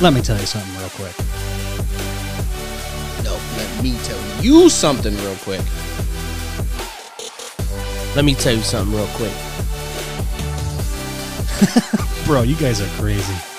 Let me tell you something real quick. No, let me tell you something real quick. Let me tell you something real quick. Bro, you guys are crazy.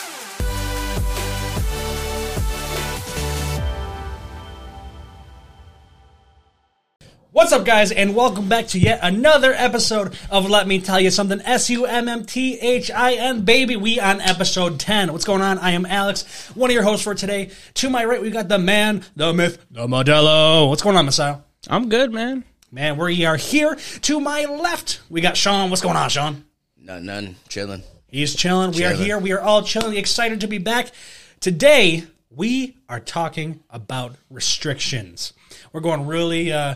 What's up, guys, and welcome back to yet another episode of Let Me Tell You Something. S U M M T H I N, baby. We on episode 10. What's going on? I am Alex, one of your hosts for today. To my right, we got the man, the myth, the Modelo. What's going on, Misael? I'm good, man. Man, we are here. To my left, we got Sean. What's going on, Sean? None, none, chilling. He's chilling. We are Chilling. here. We are all chilling. Excited to be back. Today, we are talking about restrictions. We're going really, uh,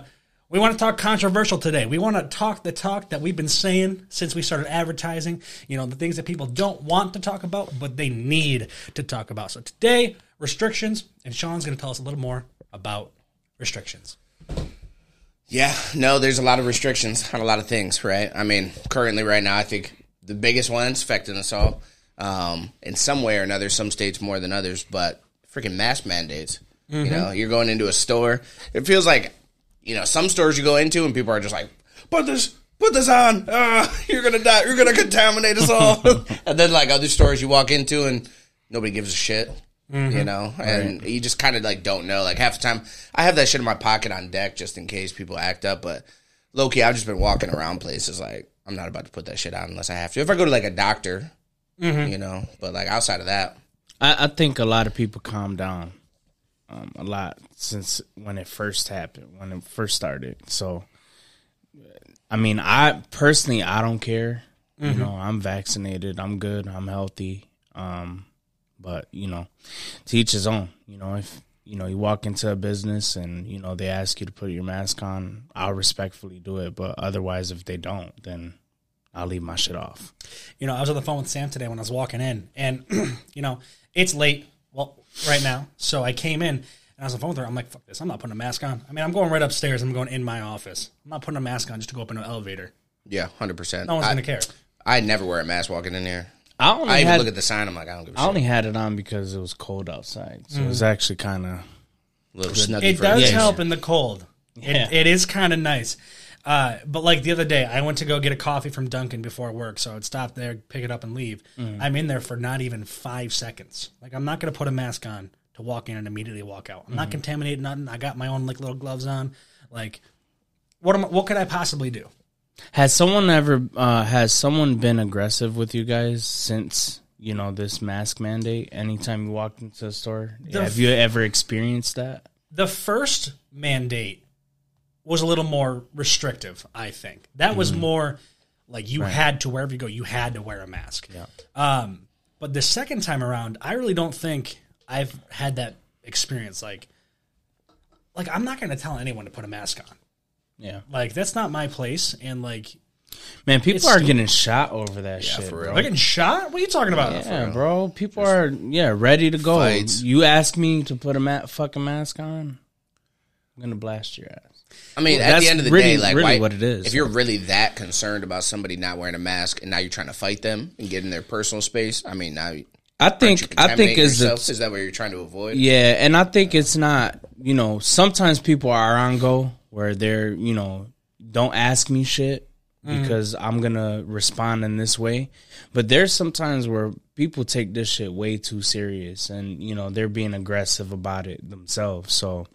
we want to talk controversial today. We want to talk the talk that we've been saying since we started advertising. You know, the things that people don't want to talk about, but they need to talk about. So today, restrictions, and Sean's going to tell us a little more about restrictions. Yeah, no, there's a lot of restrictions on a lot of things, right? I mean, currently, right now, I think the biggest ones affecting us all, um, in some way or another, some states more than others, but freaking mask mandates. You know, you're going into a store. It feels like, you know, some stores you go into and people are just like, put this, put this on. Uh, you're gonna die. You're gonna contaminate us all. and then like other stores you walk into and nobody gives a shit. You know, and you just kind of like don't know. Like half the time, I have that shit in my pocket on deck just in case people act up. But low key, I've just been walking around places like I'm not about to put that shit on unless I have to. If I go to like a doctor, you know, but like outside of that, I, I think a lot of people calm down um, a lot since when it first happened, when it first started. So, I mean, I personally, I don't care. You know, I'm vaccinated. I'm good. I'm healthy. Um, but you know, to each his own. You know, if you know you walk into a business and you know they ask you to put your mask on, I'll respectfully do it. But otherwise, if they don't, then I'll leave my shit off. you know, I was on the phone with Sam today when I was walking in, and you know, it's late. Well, right now, so I came in and I was on the phone with her. I'm like, "Fuck this! I'm not putting a mask on. I mean, I'm going right upstairs. I'm going in my office. I'm not putting a mask on just to go up in an elevator. yeah, hundred percent. No one's I, gonna care. I never wear a mask walking in there. I only I even had look at the sign. I'm like, I don't give a I shit. I only had it on because it was cold outside, so mm. it was actually kind of little snuggie It for does the help in the cold. Yeah. It, it is kind of nice. Uh, but like the other day, I went to go get a coffee from Dunkin' before work, so I'd stop there, pick it up, and leave. I'm in there for not even five seconds. Like I'm not gonna put a mask on to walk in and immediately walk out. I'm not contaminating nothing. I got my own like little gloves on. Like, what am I, what could I possibly do? Has someone ever uh, has someone been aggressive with you guys since you know this mask mandate? Anytime you walked into a store, have you ever experienced that? The first mandate was a little more restrictive, I think. That was more like you had to wherever you go, you had to wear a mask. Yeah. Um, but the second time around, I really don't think I've had that experience. Like, like I'm not going to tell anyone to put a mask on. Yeah, Like that's not my place. And like, man, people are stupid. getting shot over that Yeah, shit, for bro. real. they're getting shot. What are you talking about? Yeah, bro. People are yeah ready to go. Fights. You ask me to put a ma- fucking mask on, I'm gonna blast your ass. I mean, Well, at the end of the really- day, like really why- what it is. If you're really that concerned about somebody not wearing a mask and now you're trying to fight them and get in their personal space, I mean, now I think you I think is the is that what you're trying to avoid? Yeah, and I think it's not, you know, sometimes people are on go where they're, you know, don't ask me shit mm. because I'm going to respond in this way. But there's sometimes where people take this shit way too serious and, you know, they're being aggressive about it themselves. So,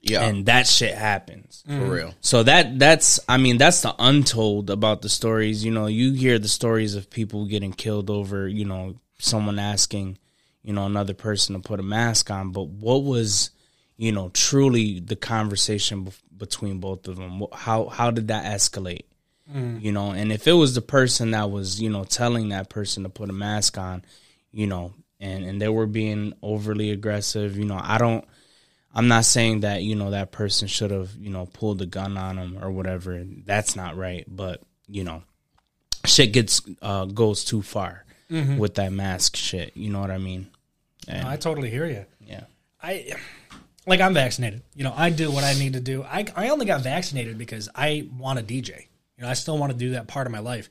Yeah, and that shit happens. for mm. real. So that that's I mean that's the untold about the stories. You know, you hear the stories of people getting killed over, you know, someone asking, you know, another person to put a mask on, but what was, you know, truly the conversation bef- between both of them? How how did that escalate? Mm. You know, and if it was the person that was, you know, telling that person to put a mask on, you know, and and they were being overly aggressive, you know, I don't I'm not saying that you know that person should have you know pulled a gun on him or whatever. That's not right. But you know, shit gets uh, goes too far with that mask shit. You know what I mean? And, I totally hear you. yeah. I like I'm vaccinated. You know, I do what I need to do. I I only got vaccinated because I want to DJ. You know, I still want to do that part of my life.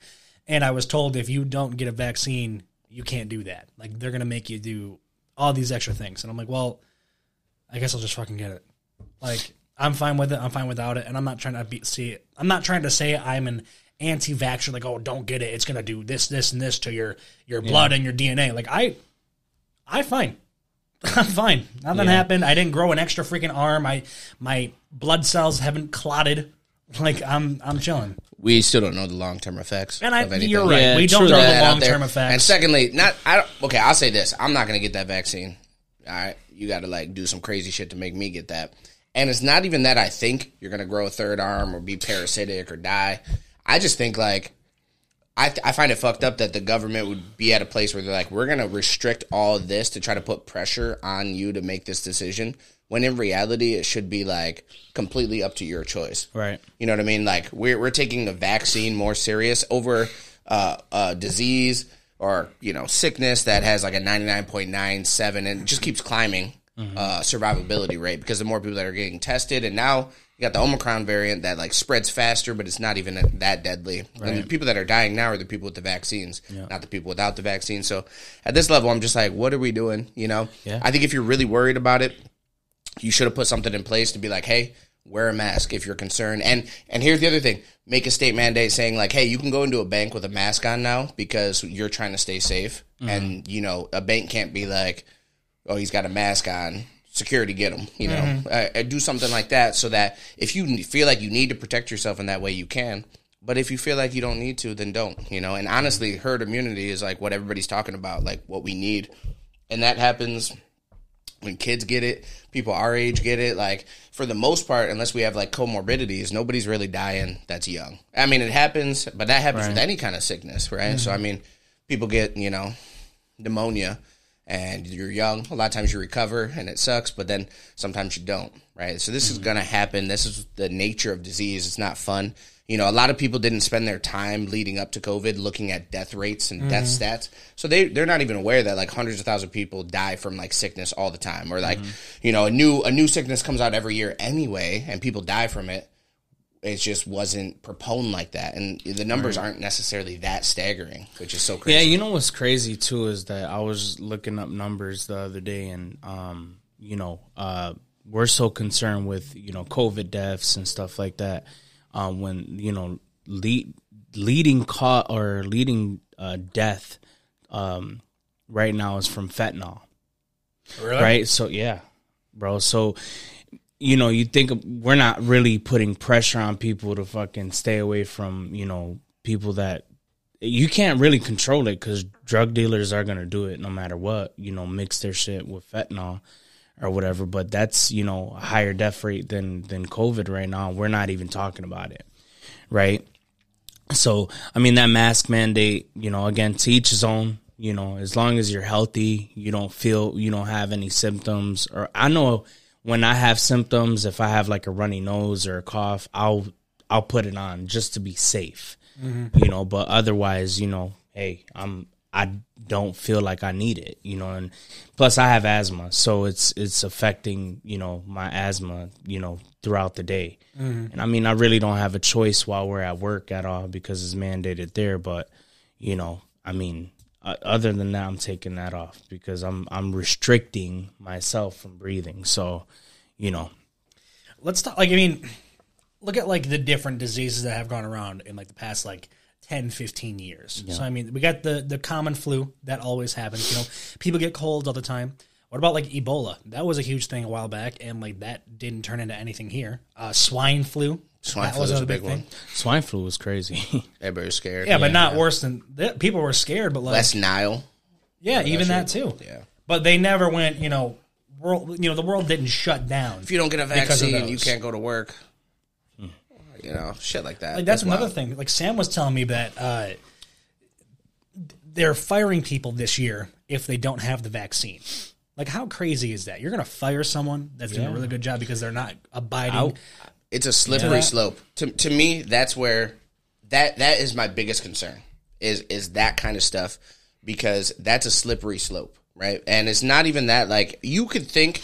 And I was told if you don't get a vaccine, you can't do that. Like they're gonna make you do all these extra things. And I'm like, well, I guess I'll just fucking get it. Like, I'm fine with it. I'm fine without it. And I'm not trying to be, see it. I'm not trying to say I'm an anti-vaxxer. Like, oh, don't get it. It's gonna do this, this, and this to your your blood and your DNA. Like, I, I fine. I'm fine. Nothing Yeah. happened. I didn't grow an extra freaking arm. I my blood cells haven't clotted. Like I'm I'm chilling. We still don't know the long term effects. And I, of anything. you're right. Yeah, we don't know the long term effects. And secondly, not I don't. Okay, I'll say this: I'm not gonna get that vaccine. All right, you got to like do some crazy shit to make me get that. And it's not even that I think you're gonna grow a third arm or be parasitic or die. I just think like I, I find it fucked up that the government would be at a place where they're like, we're going to restrict all this to try to put pressure on you to make this decision. When in reality, it should be like completely up to your choice. Right. You know what I mean? Like we're we're taking the vaccine more serious over uh, a disease or you know sickness that has like a ninety nine point nine seven and just keeps climbing uh, survivability rate because the more people that are getting tested and now you got the Omicron variant that like spreads faster but it's not even that deadly. And the people that are dying now are the people with the vaccines, not the people without the vaccine. So at this level, I'm just like, what are we doing? You know? Yeah. I think if you're really worried about it, you should have put something in place to be like, hey, wear a mask if you're concerned. And and here's the other thing: make a state mandate saying like, hey, you can go into a bank with a mask on now because you're trying to stay safe. And you know, a bank can't be like, oh, he's got a mask on. Security, get him. You know, uh, uh, do something like that so that if you feel like you need to protect yourself in that way, you can. But if you feel like you don't need to, then don't. You know, and honestly, herd immunity is like what everybody's talking about, like what we need, and that happens when kids get it, people our age get it. Like for the most part, unless we have like comorbidities, nobody's really dying that's young. I mean, it happens, but that happens with any kind of sickness, right? So I mm-hmm. mean, people get you know pneumonia, and you're young. A lot of times you recover, and it sucks, but then sometimes you don't, right? So this is mm-hmm. gonna happen. This is the nature of disease. It's not fun. You know, a lot of people didn't spend their time leading up to COVID looking at death rates and death stats. So they they're not even aware that like hundreds of thousands of people die from like sickness all the time, or like you know a new a new sickness comes out every year anyway, and people die from it. It just wasn't proponed like that, and the numbers aren't necessarily that staggering, which is so crazy. Yeah, you know what's crazy too is that I was looking up numbers the other day, and um, you know, uh, we're so concerned with you know COVID deaths and stuff like that. Um, when you know lead, leading co- or leading uh, death um, right now is from fentanyl, really? right? So yeah, bro. So you know, you think we're not really putting pressure on people to fucking stay away from you know people that you can't really control it because drug dealers are gonna do it no matter what. You know, mix their shit with fentanyl or whatever. But that's you know a higher death rate than than COVID right now. We're not even talking about it, right? So I mean that mask mandate, you know, again to each his own. You know, as long as you're healthy, you don't feel you don't have any symptoms. Or I know when I have symptoms, if I have like a runny nose or a cough, I'll I'll put it on just to be safe. Mm-hmm. You know, but otherwise, you know, hey, I'm I don't feel like I need it, you know, and plus I have asthma, so it's it's affecting, you know, my asthma, you know, throughout the day. And I mean, I really don't have a choice while we're at work at all because it's mandated there, but you know, I mean, uh, other than that, I'm taking that off because I'm I'm restricting myself from breathing. So, you know, let's talk like i mean look at like the different diseases that have gone around in like the past like 10 15 years so i mean we got the the common flu that always happens you know people get colds all the time what about like ebola that was a huge thing a while back and like that didn't turn into anything here uh swine flu Swine that flu is another a big one. swine flu was crazy. Everybody's scared. yeah, but not worse than that. people were scared but like West Nile. yeah even that too Yeah. but they never went you know world you know the world didn't shut down If you don't get a vaccine, you can't go to work. You know, shit like that. Like that's, another wild. thing. Like Sam was telling me that uh, they're firing people this year if they don't have the vaccine. Like how crazy is that? You're going to fire someone that's doing a really good job because they're not abiding. It's a slippery Yeah. slope. To to me, that's where that that is my biggest concern. Is is that kind of stuff because that's a slippery slope, right? And it's not even that like you could think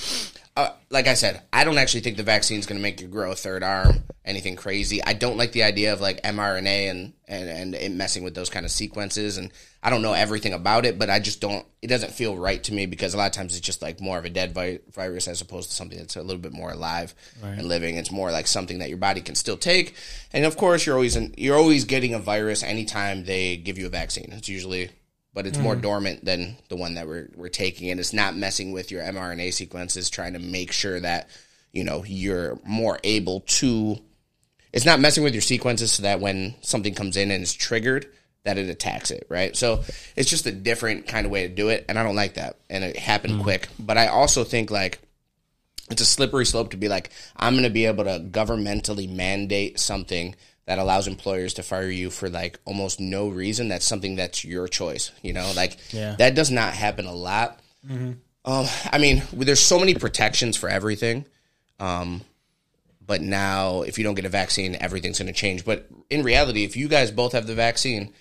uh, like I said, I don't actually think the vaccine is going to make you grow a third arm, anything crazy. I don't like the idea of like mRNA and, and, and it messing with those kind of sequences. And I don't know everything about it, but I just don't, it doesn't feel right to me because a lot of times it's just like more of a dead vi- virus as opposed to something that's a little bit more alive and living. It's more like something that your body can still take. And of course, you're always, in, you're always getting a virus anytime they give you a vaccine. It's usually but it's more hmm. dormant than the one that we're we're taking, and it's not messing with your mRNA sequences, trying to make sure that you know you're more able to. It's not messing with your sequences so that when something comes in and is triggered, that it attacks it, right? So it's just a different kind of way to do it, and I don't like that, and it happened hmm. quick. But I also think like it's a slippery slope to be like I'm going to be able to governmentally mandate something that allows employers to fire you for like almost no reason. That's something that's your choice. You know, like Yeah. that does not happen a lot. Um, I mean, there's so many protections for everything. Um, but now, if you don't get a vaccine, everything's going to change. But in reality, if you guys both have the vaccine,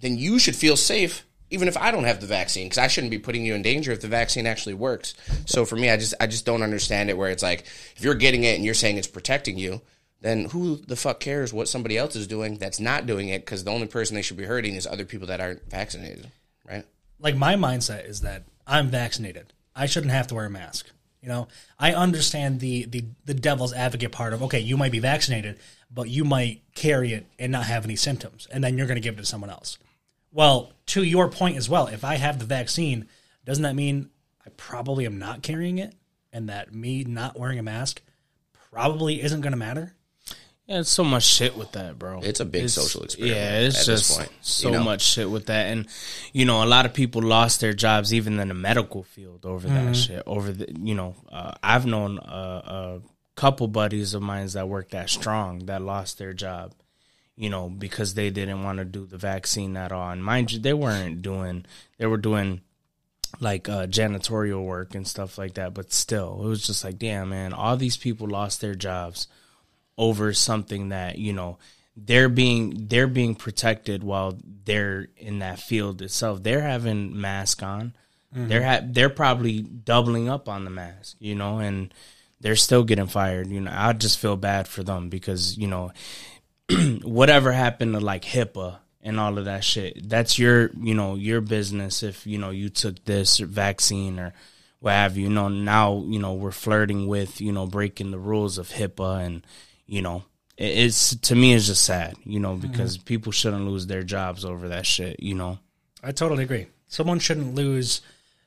then you should feel safe even if I don't have the vaccine because I shouldn't be putting you in danger if the vaccine actually works. So for me, I just I just don't understand it where it's like if you're getting it and you're saying it's protecting you, then who the fuck cares what somebody else is doing that's not doing it because the only person they should be hurting is other people that aren't vaccinated, right? like my mindset is that I'm vaccinated. I shouldn't have to wear a mask. You know, I understand the the the devil's advocate part of okay, you might be vaccinated, but you might carry it and not have any symptoms, and then you're going to give it to someone else. Well, to your point as well, if I have the vaccine, doesn't that mean I probably am not carrying it, and that me not wearing a mask probably isn't going to matter? Yeah, it's so much shit with that, bro. It's a big social experiment Yeah, it's at this just point, so you know? much shit with that, and you know, a lot of people lost their jobs, even in the medical field, over that shit. Over the, you know, uh, I've known a, a couple buddies of mine that worked at Strong that lost their job, you know, because they didn't want to do the vaccine at all. And mind you, they weren't doing, they were doing like uh, janitorial work and stuff like that. But still, it was just like, damn, man, all these people lost their jobs over something that you know they're being they're being protected while they're in that field itself. They're having mask on. Mm-hmm. They're ha- they're probably doubling up on the mask, you know, and they're still getting fired. You know, I just feel bad for them because you know whatever happened to like HIPAA and all of that shit. That's your, you know, your business if, you know, you took this vaccine or what have you. You know, now, you know, we're flirting with, you know, breaking the rules of HIPAA and, you know, it's to me it's just sad, you know, because mm-hmm. people shouldn't lose their jobs over that shit, you know. I totally agree. Someone shouldn't lose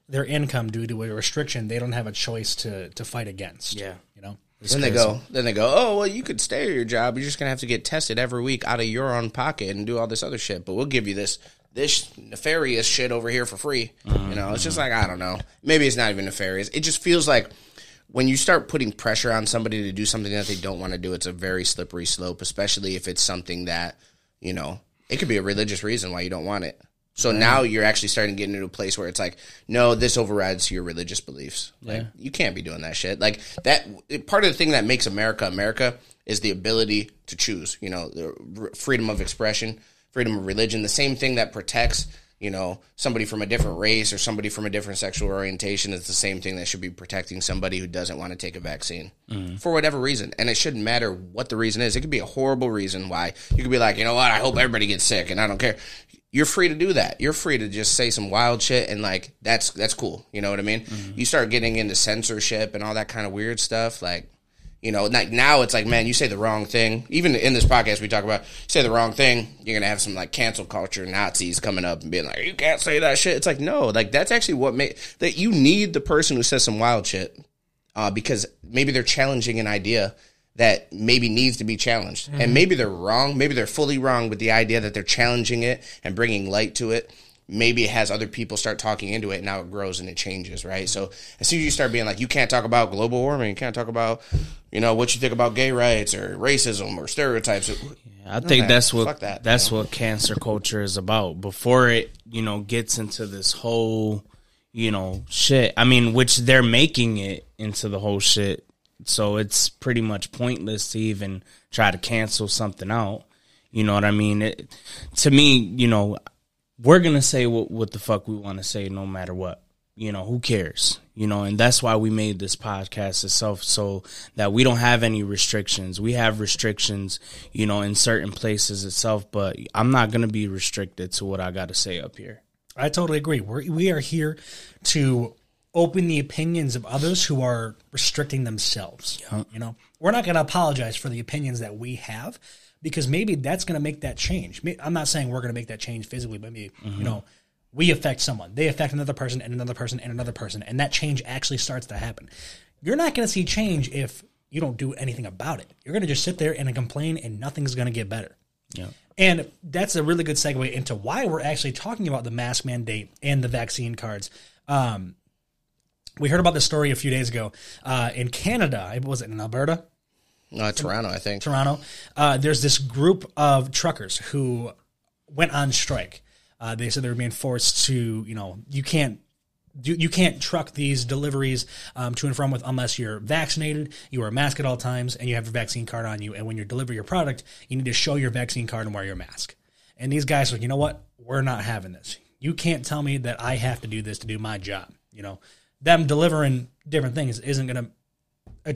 their income due to a restriction they don't have a choice to to fight against. Yeah. you know. Then they go. Then they go. Oh well, you could stay at your job. You're just gonna have to get tested every week out of your own pocket and do all this other shit. But we'll give you this this nefarious shit over here for free. Mm-hmm. You know, it's just like I don't know. Maybe it's not even nefarious. It just feels like when you start putting pressure on somebody to do something that they don't want to do, it's a very slippery slope. Especially if it's something that you know it could be a religious reason why you don't want it. So now you're actually starting to get into a place where it's like, no, this overrides your religious beliefs. Like you can't be doing that shit. Like that part of the thing that makes America America is the ability to choose. You know, the r- freedom of expression, freedom of religion. The same thing that protects you know somebody from a different race or somebody from a different sexual orientation is the same thing that should be protecting somebody who doesn't want to take a vaccine mm. for whatever reason. And it shouldn't matter what the reason is. It could be a horrible reason why you could be like, you know what, I hope everybody gets sick, and I don't care you're free to do that. You're free to just say some wild shit and like that's that's cool. You know what I mean? Mm-hmm. You start getting into censorship and all that kind of weird stuff, like you know, like now it's like, man, you say the wrong thing. Even in this podcast, we talk about you say the wrong thing, you're gonna have some like cancel culture Nazis coming up and being like, you can't say that shit. It's like, no, like that's actually what made that you need the person who says some wild shit uh, because maybe they're challenging an idea that maybe needs to be challenged. And maybe they're wrong. Maybe they're fully wrong with the idea that they're challenging it and bringing light to it. Maybe it has other people start talking into it and now it grows and it changes, right? So as soon as you start being like, you can't talk about global warming, you can't talk about, you know, what you think about gay rights or racism or stereotypes. I think that's what that, that's what cancel culture is about. Before it, you know, gets into this whole, you know, shit. I mean, which they're making it into the whole shit. So it's pretty much pointless to even try to cancel something out. You know what I mean? It, to me, you know, we're gonna say what, what the fuck we want to say, no matter what. you know, who cares? You know, and that's why we made this podcast itself so that we don't have any restrictions. We have restrictions, you know, in certain places itself, but I'm not going to be restricted to what I got to say up here. I totally agree. We're, we are here to open the opinions of others who are restricting themselves. You know, we're not going to apologize for the opinions that we have because maybe that's going to make that change. I'm not saying we're going to make that change physically, but maybe, you know, we affect someone, they affect another person and another person and another person, and that change actually starts to happen. You're not going to see change if you don't do anything about it. You're going to just sit there and complain and nothing's going to get better. Yeah. And that's a really good segue into why we're actually talking about the mask mandate and the vaccine cards. Um, we heard about this story a few days ago uh, in Canada. Was it in Alberta, No, Toronto, I think. Toronto? Uh, there's this group of truckers who went on strike. Uh, they said they were being forced to, you know, you can't. You, you can't truck these deliveries um, to and from with unless you're vaccinated, you wear a mask at all times, and you have your vaccine card on you. And when you deliver your product, you need to show your vaccine card and wear your mask. And these guys are like, you know what? We're not having this. You can't tell me that I have to do this to do my job. You know, them delivering different things isn't going to a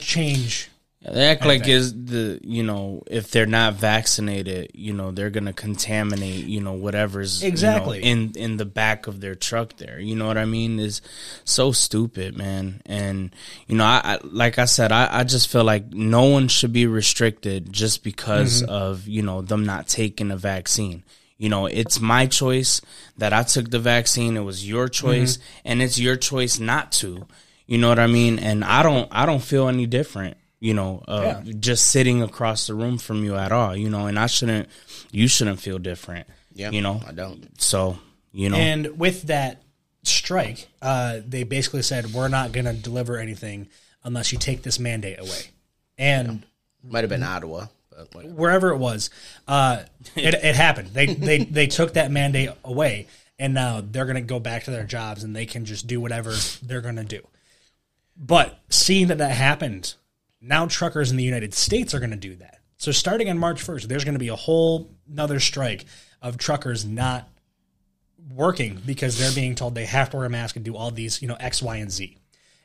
change. They act like is the you know if they're not vaccinated, you know they're gonna contaminate you know whatever's you know, Exactly. in in the back of their truck. There, you know what I mean? Is so stupid, man. And you know, I, I like I said, I, I just feel like no one should be restricted just because mm-hmm. of you know them not taking a vaccine. You know, it's my choice that I took the vaccine. It was your mm-hmm. choice, and it's your choice not to. You know what I mean? And I don't, I don't feel any different. You know, uh, just sitting across the room from you at all. You know, and I shouldn't, you shouldn't feel different. Yeah, You know, I don't. so you know, And with that strike, uh, they basically said, we're not going to deliver anything unless you take this mandate away. And Might have been Ottawa, wherever it was, uh, it, it happened. They, they, they took that mandate away, and now they're going to go back to their jobs and they can just do whatever they're going to do. But seeing that that happened, now truckers in the United States are going to do that. So starting on March 1st, there's going to be a whole another strike of truckers not working because they're being told they have to wear a mask and do all these, you know, X, Y, and Z.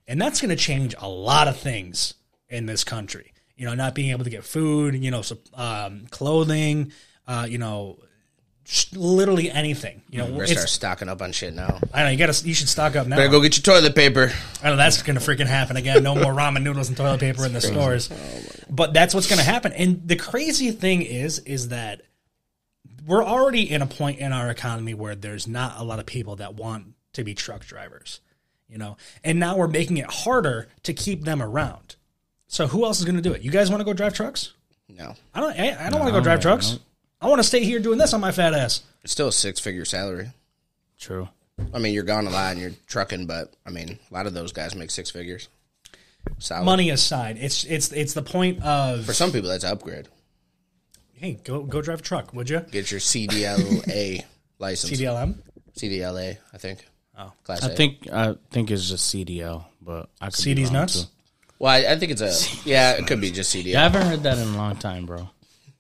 And that's going to change a lot of things in this country. You know, not being able to get food, you know, um, clothing, uh, you know, literally anything. You know, Better it's, start stocking up on shit now. I don't know. You got to. You should stock up now. Better go get your toilet paper. I know that's going to freaking happen again. No more ramen noodles and toilet paper in the stores. Oh but that's what's going to happen. And the crazy thing is, is that we're already in a point in our economy where there's not a lot of people that want to be truck drivers, you know. And now we're making it harder to keep them around. So who else is going to do it? You guys want to go drive trucks? No, I don't. I, I don't want to go drive trucks. I want to stay here doing this on my fat ass. it's still a six figure salary. true. I mean, you're gone a lot and you're trucking, but I mean, a lot of those guys make six figures. Solid. Money aside, it's it's it's the point of For some people, that's an upgrade. hey, go go drive a truck, would you? Get your CDLA license. CDLM. CDLA, I think. Oh. Class I A. think I think it's just CDL, but I could be CD's wrong, nuts. too. Well, I, I think it's a yeah. It could be just CDL. Yeah, I haven't heard that in a long time, bro.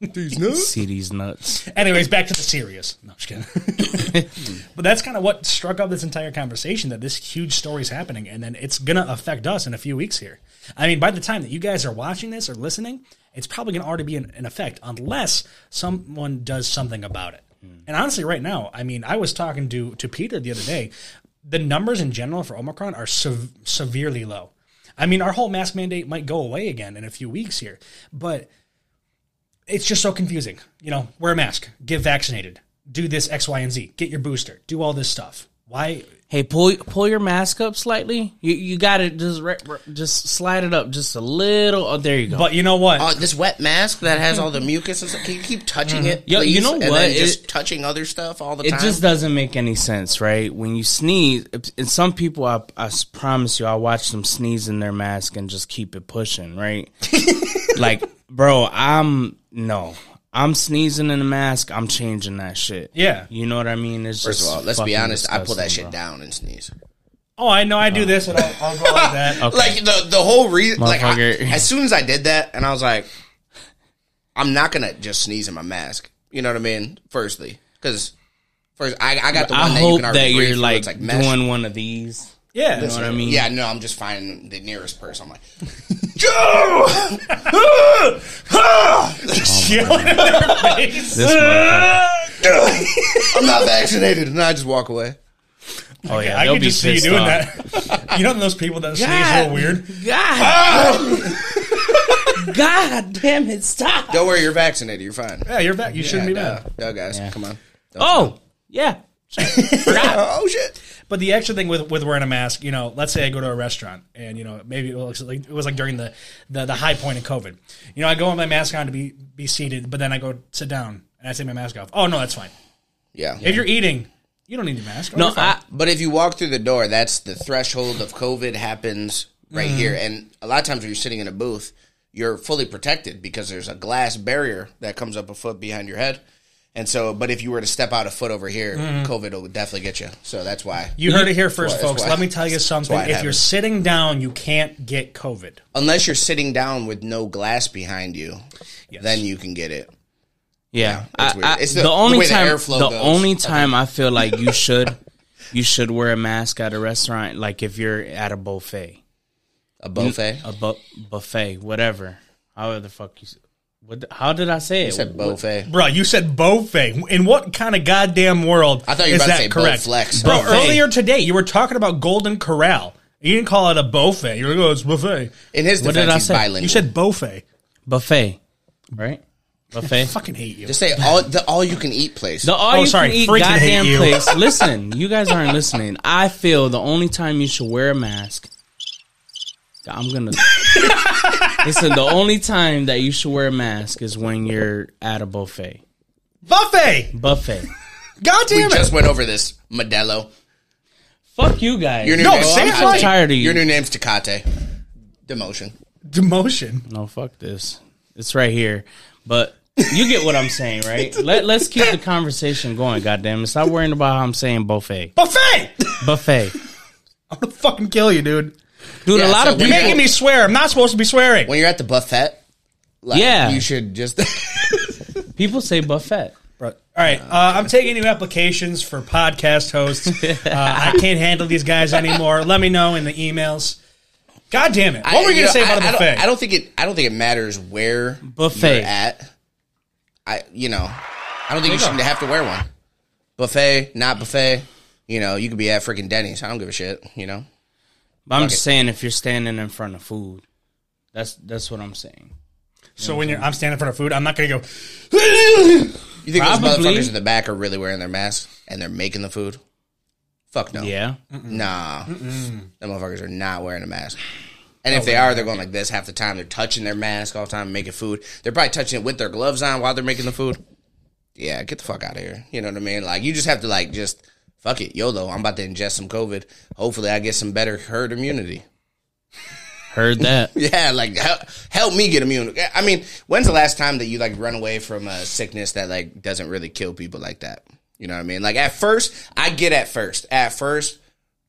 CD's nuts. Cities nuts. Anyways, back to the serious. No, just kidding. but that's kind of what struck up this entire conversation that this huge story is happening, and then it's gonna affect us in a few weeks here. I mean, by the time that you guys are watching this or listening, it's probably gonna already be in, in effect unless someone does something about it. Hmm. And honestly, right now, I mean, I was talking to to Peter the other day. The numbers in general for Omicron are sev- severely low. I mean, our whole mask mandate might go away again in a few weeks here, but it's just so confusing. You know, wear a mask, get vaccinated, do this X, Y, and Z, get your booster, do all this stuff. Why? Hey, pull pull your mask up slightly. You you got it. Just re- re- just slide it up just a little. Oh, there you go. But you know what? Oh, this wet mask that has all the mucus and stuff. Can you keep touching it? Mm-hmm. Yo, you please? know And what? then It- just touching other stuff all the it time. It just doesn't make any sense, right? When you sneeze, and some people, I promise you, I watch them sneeze in their mask and just keep it pushing, right? like, bro, I'm no, I'm sneezing in a mask. I'm changing that shit. Yeah. you know what I mean. It's First just of all, let's be honest. I pull that shit bro. down and sneeze. oh, I know I do oh. this, and I'll, I'll go like that. Like the the whole reason. Like I, as soon as I did that, and I was like, I'm not gonna just sneeze in my mask. You know what I mean? Firstly, because first I, I got the one I that you hope can already that you're like, like doing one of these. Yeah. You know what I mean? Yeah, no, I'm just finding the nearest person. I'm like, Yelling in their face. This motherfucker. I'm not vaccinated, and I just walk away. Oh yeah, I they'll could just see you doing off. that. you know those people that sneeze God. real weird? God, God damn it! Stop. Don't worry, you're vaccinated. You're fine. Yeah, you're back. You shouldn't be yeah, mad. no, no, guys, Yeah. come on. Oh yeah. Oh shit! But the extra thing with with wearing a mask, you know, let's say I go to a restaurant and you know maybe it was like, it was like during the, the the high point of COVID. You know, I go with my mask on to be be seated, but then I go sit down and I take my mask off. Oh no, that's fine. Yeah. If you're eating, you don't need your mask. Oh, No. I, But if you walk through the door, that's the threshold of COVID happens right Mm-hmm. here. And a lot of times when you're sitting in a booth, you're fully protected because there's a glass barrier that comes up a foot behind your head. And so, but if you were to step out a foot over here, mm-hmm. COVID will definitely get you. So that's why. You heard it here first, that's folks. why- Let me tell you something. why it If you're sitting down, you can't get COVID. Unless you're sitting down with no glass behind you, then you can get it. yeah. it's I- I- It's the, the- the only the time, airflow the only time I feel like you should, you should wear a mask at a restaurant, like if you're at a buffet, A buffet. a bu- buffet, whatever. However the fuck you. S- What? How did I say it? You said buffet. Bro, you said buffet. In what kind of goddamn world I thought you were is about to that say correct? Bowflex. Bro, Buffet. earlier today you were talking about Golden Corral. You didn't call it a buffet. You're like, oh, it's buffet. In his What defense, did I he's say? bilingual. You said buffet. buffet, right? Buffet. I fucking hate you. just say all the all you can eat place. The all Oh, you sorry, can eat freaking goddamn place. Listen, you guys aren't listening. I feel the only time you should wear a mask. I'm gonna listen. The only time that you should wear a mask is when you're at a buffet. buffet. Buffet. God we damn it. just went over this. Modelo. Fuck you guys. Your new No, name, say it I'm right. tired of you. Your new name's Tecate. Demotion. Demotion. no, fuck this. It's right here. But you get what I'm saying, right? Let Let's keep the conversation going. Goddamn it! Stop worrying about how I'm saying buffet. Buffet. Buffet, I'm gonna fucking kill you, dude. Dude. Yeah, a lot so of You're people. making me swear. I'm not supposed to be swearing. When you're at the buffet, like, Yeah. you should just. People say buffet. Bro. All right, uh, I'm taking new applications for podcast hosts. Uh, I can't handle these guys anymore. Let me know in the emails. God damn it! What were you know, gonna say about I, a buffet? I don't, I don't think it. I don't think it matters where Buffet. you're at. I you know, I don't think you should have to wear one. Buffet, not buffet. You know, you could be at freaking Denny's. I don't give a shit. You know, But I'm Fuck just saying, if you're standing in front of food, that's that's what I'm saying. so when you're, I'm standing in front of food, I'm not gonna go. you think Probably. those motherfuckers in the back are really wearing their masks and they're making the food? Fuck no. Yeah, Nah, them motherfuckers are not wearing a mask. And if oh, they are, they're going like this half the time. They're touching their mask all the time, making food. They're probably touching it with their gloves on while they're making the food. Yeah, get the fuck out of here. You know what I mean? Like you just have to like just fuck it, YOLO. I'm about to ingest some COVID. Hopefully, I get some better herd immunity. heard that. Yeah, like help, help me get immune. I mean, when's the last time that you like run away from a sickness that like doesn't really kill people like that? You know what I mean? Like at first, I get at first. At first,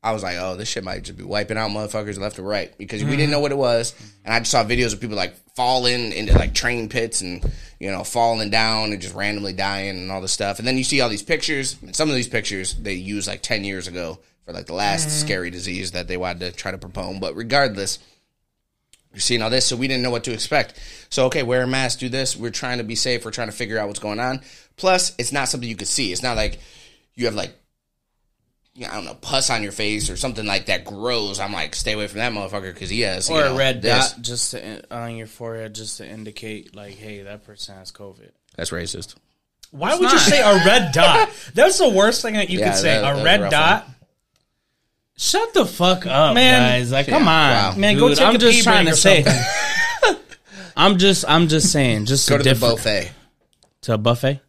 I was like, oh, this shit might just be wiping out motherfuckers left and right because we didn't mm-hmm. know what it was, and I just saw videos of people like falling into like train pits and you know falling down and just randomly dying and all this stuff. And then you see all these pictures. And some of these pictures they used like ten years ago for like the last mm-hmm. scary disease that they wanted to try to propone. But regardless you're seeing all this, so we didn't know what to expect. So okay, wear a mask, do this. We're trying to be safe. We're trying to figure out what's going on. Plus, it's not something you could see. It's not like you have like, you know, I don't know, pus on your face or something like that grows. I'm like, stay away from that motherfucker because he has Or you a red this. dot just to, on your forehead, just to indicate, like, hey, that person has COVID. That's racist. Why would you say a red dot? That's the worst thing that you Yeah, could say. that- a a red rough dot. Shut the fuck up, Man. guys! Like, come on, Wow. Man, go take I'm a just pee trying to or say. something. I'm just, I'm just saying, just Go a to the buffet. to a buffet.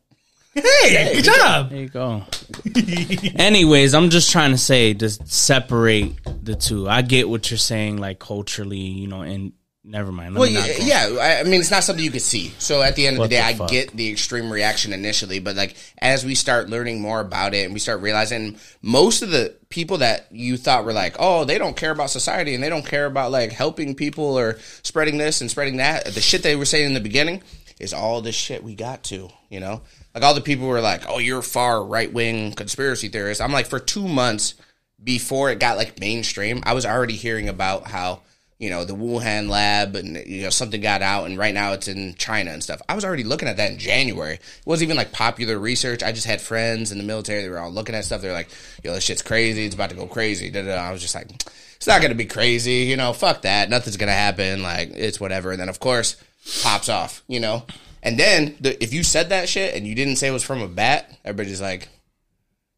Hey, good job. There you go. Anyways, I'm just trying to say to separate the two. I get what you're saying, like culturally, you know, and never mind. Well, yeah, yeah. I I mean, it's not something you could see. So at the end of What the day, the I get the extreme reaction initially, but like as we start learning more about it and we start realizing most of the people that you thought were like, oh, they don't care about society and they don't care about like helping people or spreading this and spreading that. The shit they were saying in the beginning is all the shit we got to, you know? Like all the people were like, oh, you're far right wing conspiracy theorist. I'm like, for two months before it got like mainstream, I was already hearing about how you know the Wuhan lab and you know something got out, and right now it's in China and stuff. I was already looking at that in January. It wasn't even like popular research. I just had friends in the military. They were all looking at stuff. They're like, "Yo, this shit's crazy. It's about to go crazy." I was just like, "It's not gonna be crazy. You know, fuck that. Nothing's gonna happen. Like it's whatever." And then of course pops off. You know. And then the, if you said that shit and you didn't say it was from a bat, everybody's like,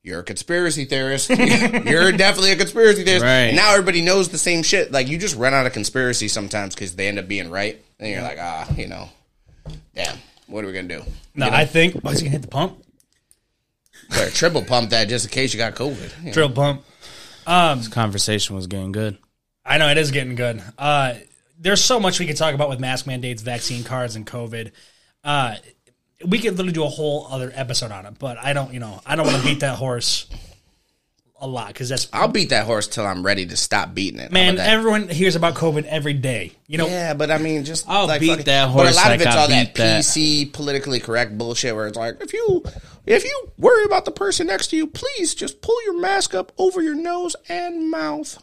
you're a conspiracy theorist. you're definitely a conspiracy theorist. Right. And now everybody knows the same shit. Like you just run out of conspiracy sometimes because they end up being right. And you're like, ah, you know, damn, what are we gonna do? No, I think. Is he gonna hit the pump? Better triple pump that just in case you got COVID. you know? Drill pump. This conversation was getting good. I know it is getting good. Uh, there's so much we could talk about with mask mandates, vaccine cards, and COVID. Uh, we could literally do a whole other episode on it, but I don't, you know, I don't want to beat that horse a lot because that's I'll beat that horse till I'm ready to stop beating it. Man. Everyone hears about COVID every day. You know, Yeah, but I mean, just I'll like beat fucking- that But a lot like of it's I all that beat that. PC politically correct bullshit where it's like, if you if you worry about the person next to you, please just pull your mask up over your nose and mouth.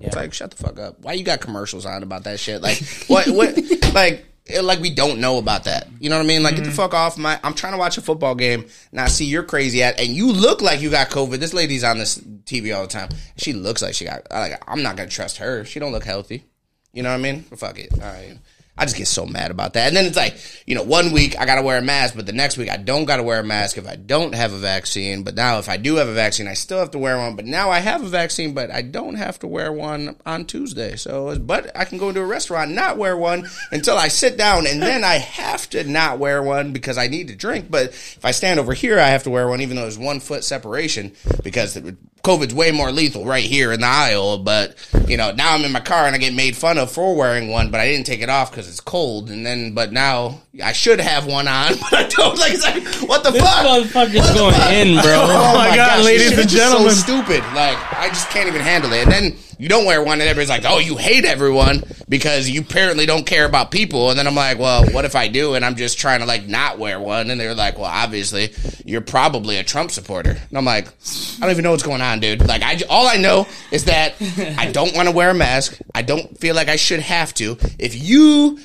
It's like shut the fuck up. Why you got commercials on about that shit? Like what? What? like. It- Like we don't know about that, you know what I mean? Like get the mm-hmm. fuck off my. I'm trying to watch a football game and I see you're crazy at, and you look like you got COVID. This lady's on this TV all the time. She looks like she got. Like I'm not gonna trust her. She don't look healthy. You know what I mean? Fuck it. All right. I just get so mad about that. And then it's like, you know, one week I got to wear a mask, but the next week I don't got to wear a mask if I don't have a vaccine. But now if I do have a vaccine, I still have to wear one. But now I have a vaccine, but I don't have to wear one on Tuesday. So, but I can go into a restaurant not wear one until I sit down. And then I have to not wear one because I need to drink. But if I stand over here, I have to wear one, even though there's one foot separation because COVID's way more lethal right here in the aisle. But, you know, now I'm in my car and I get made fun of for wearing one, but I didn't take it off because it's cold. And then, but now I should have one on, but I don't. Like, it's like, what the This fuck? motherfucker's going in, bro. Oh my oh God, this ladies and gentlemen. so stupid. Like, I just can't even handle it. And then you don't wear one, and everybody's like, "Oh, you hate everyone because you apparently don't care about people." And then I'm like, "Well, what if I do?" And I'm just trying to like not wear one. And they're like, "Well, obviously, you're probably a Trump supporter." And I'm like, "I don't even know what's going on, dude. Like, I all I know is that I don't want to wear a mask. I don't feel like I should have to. If you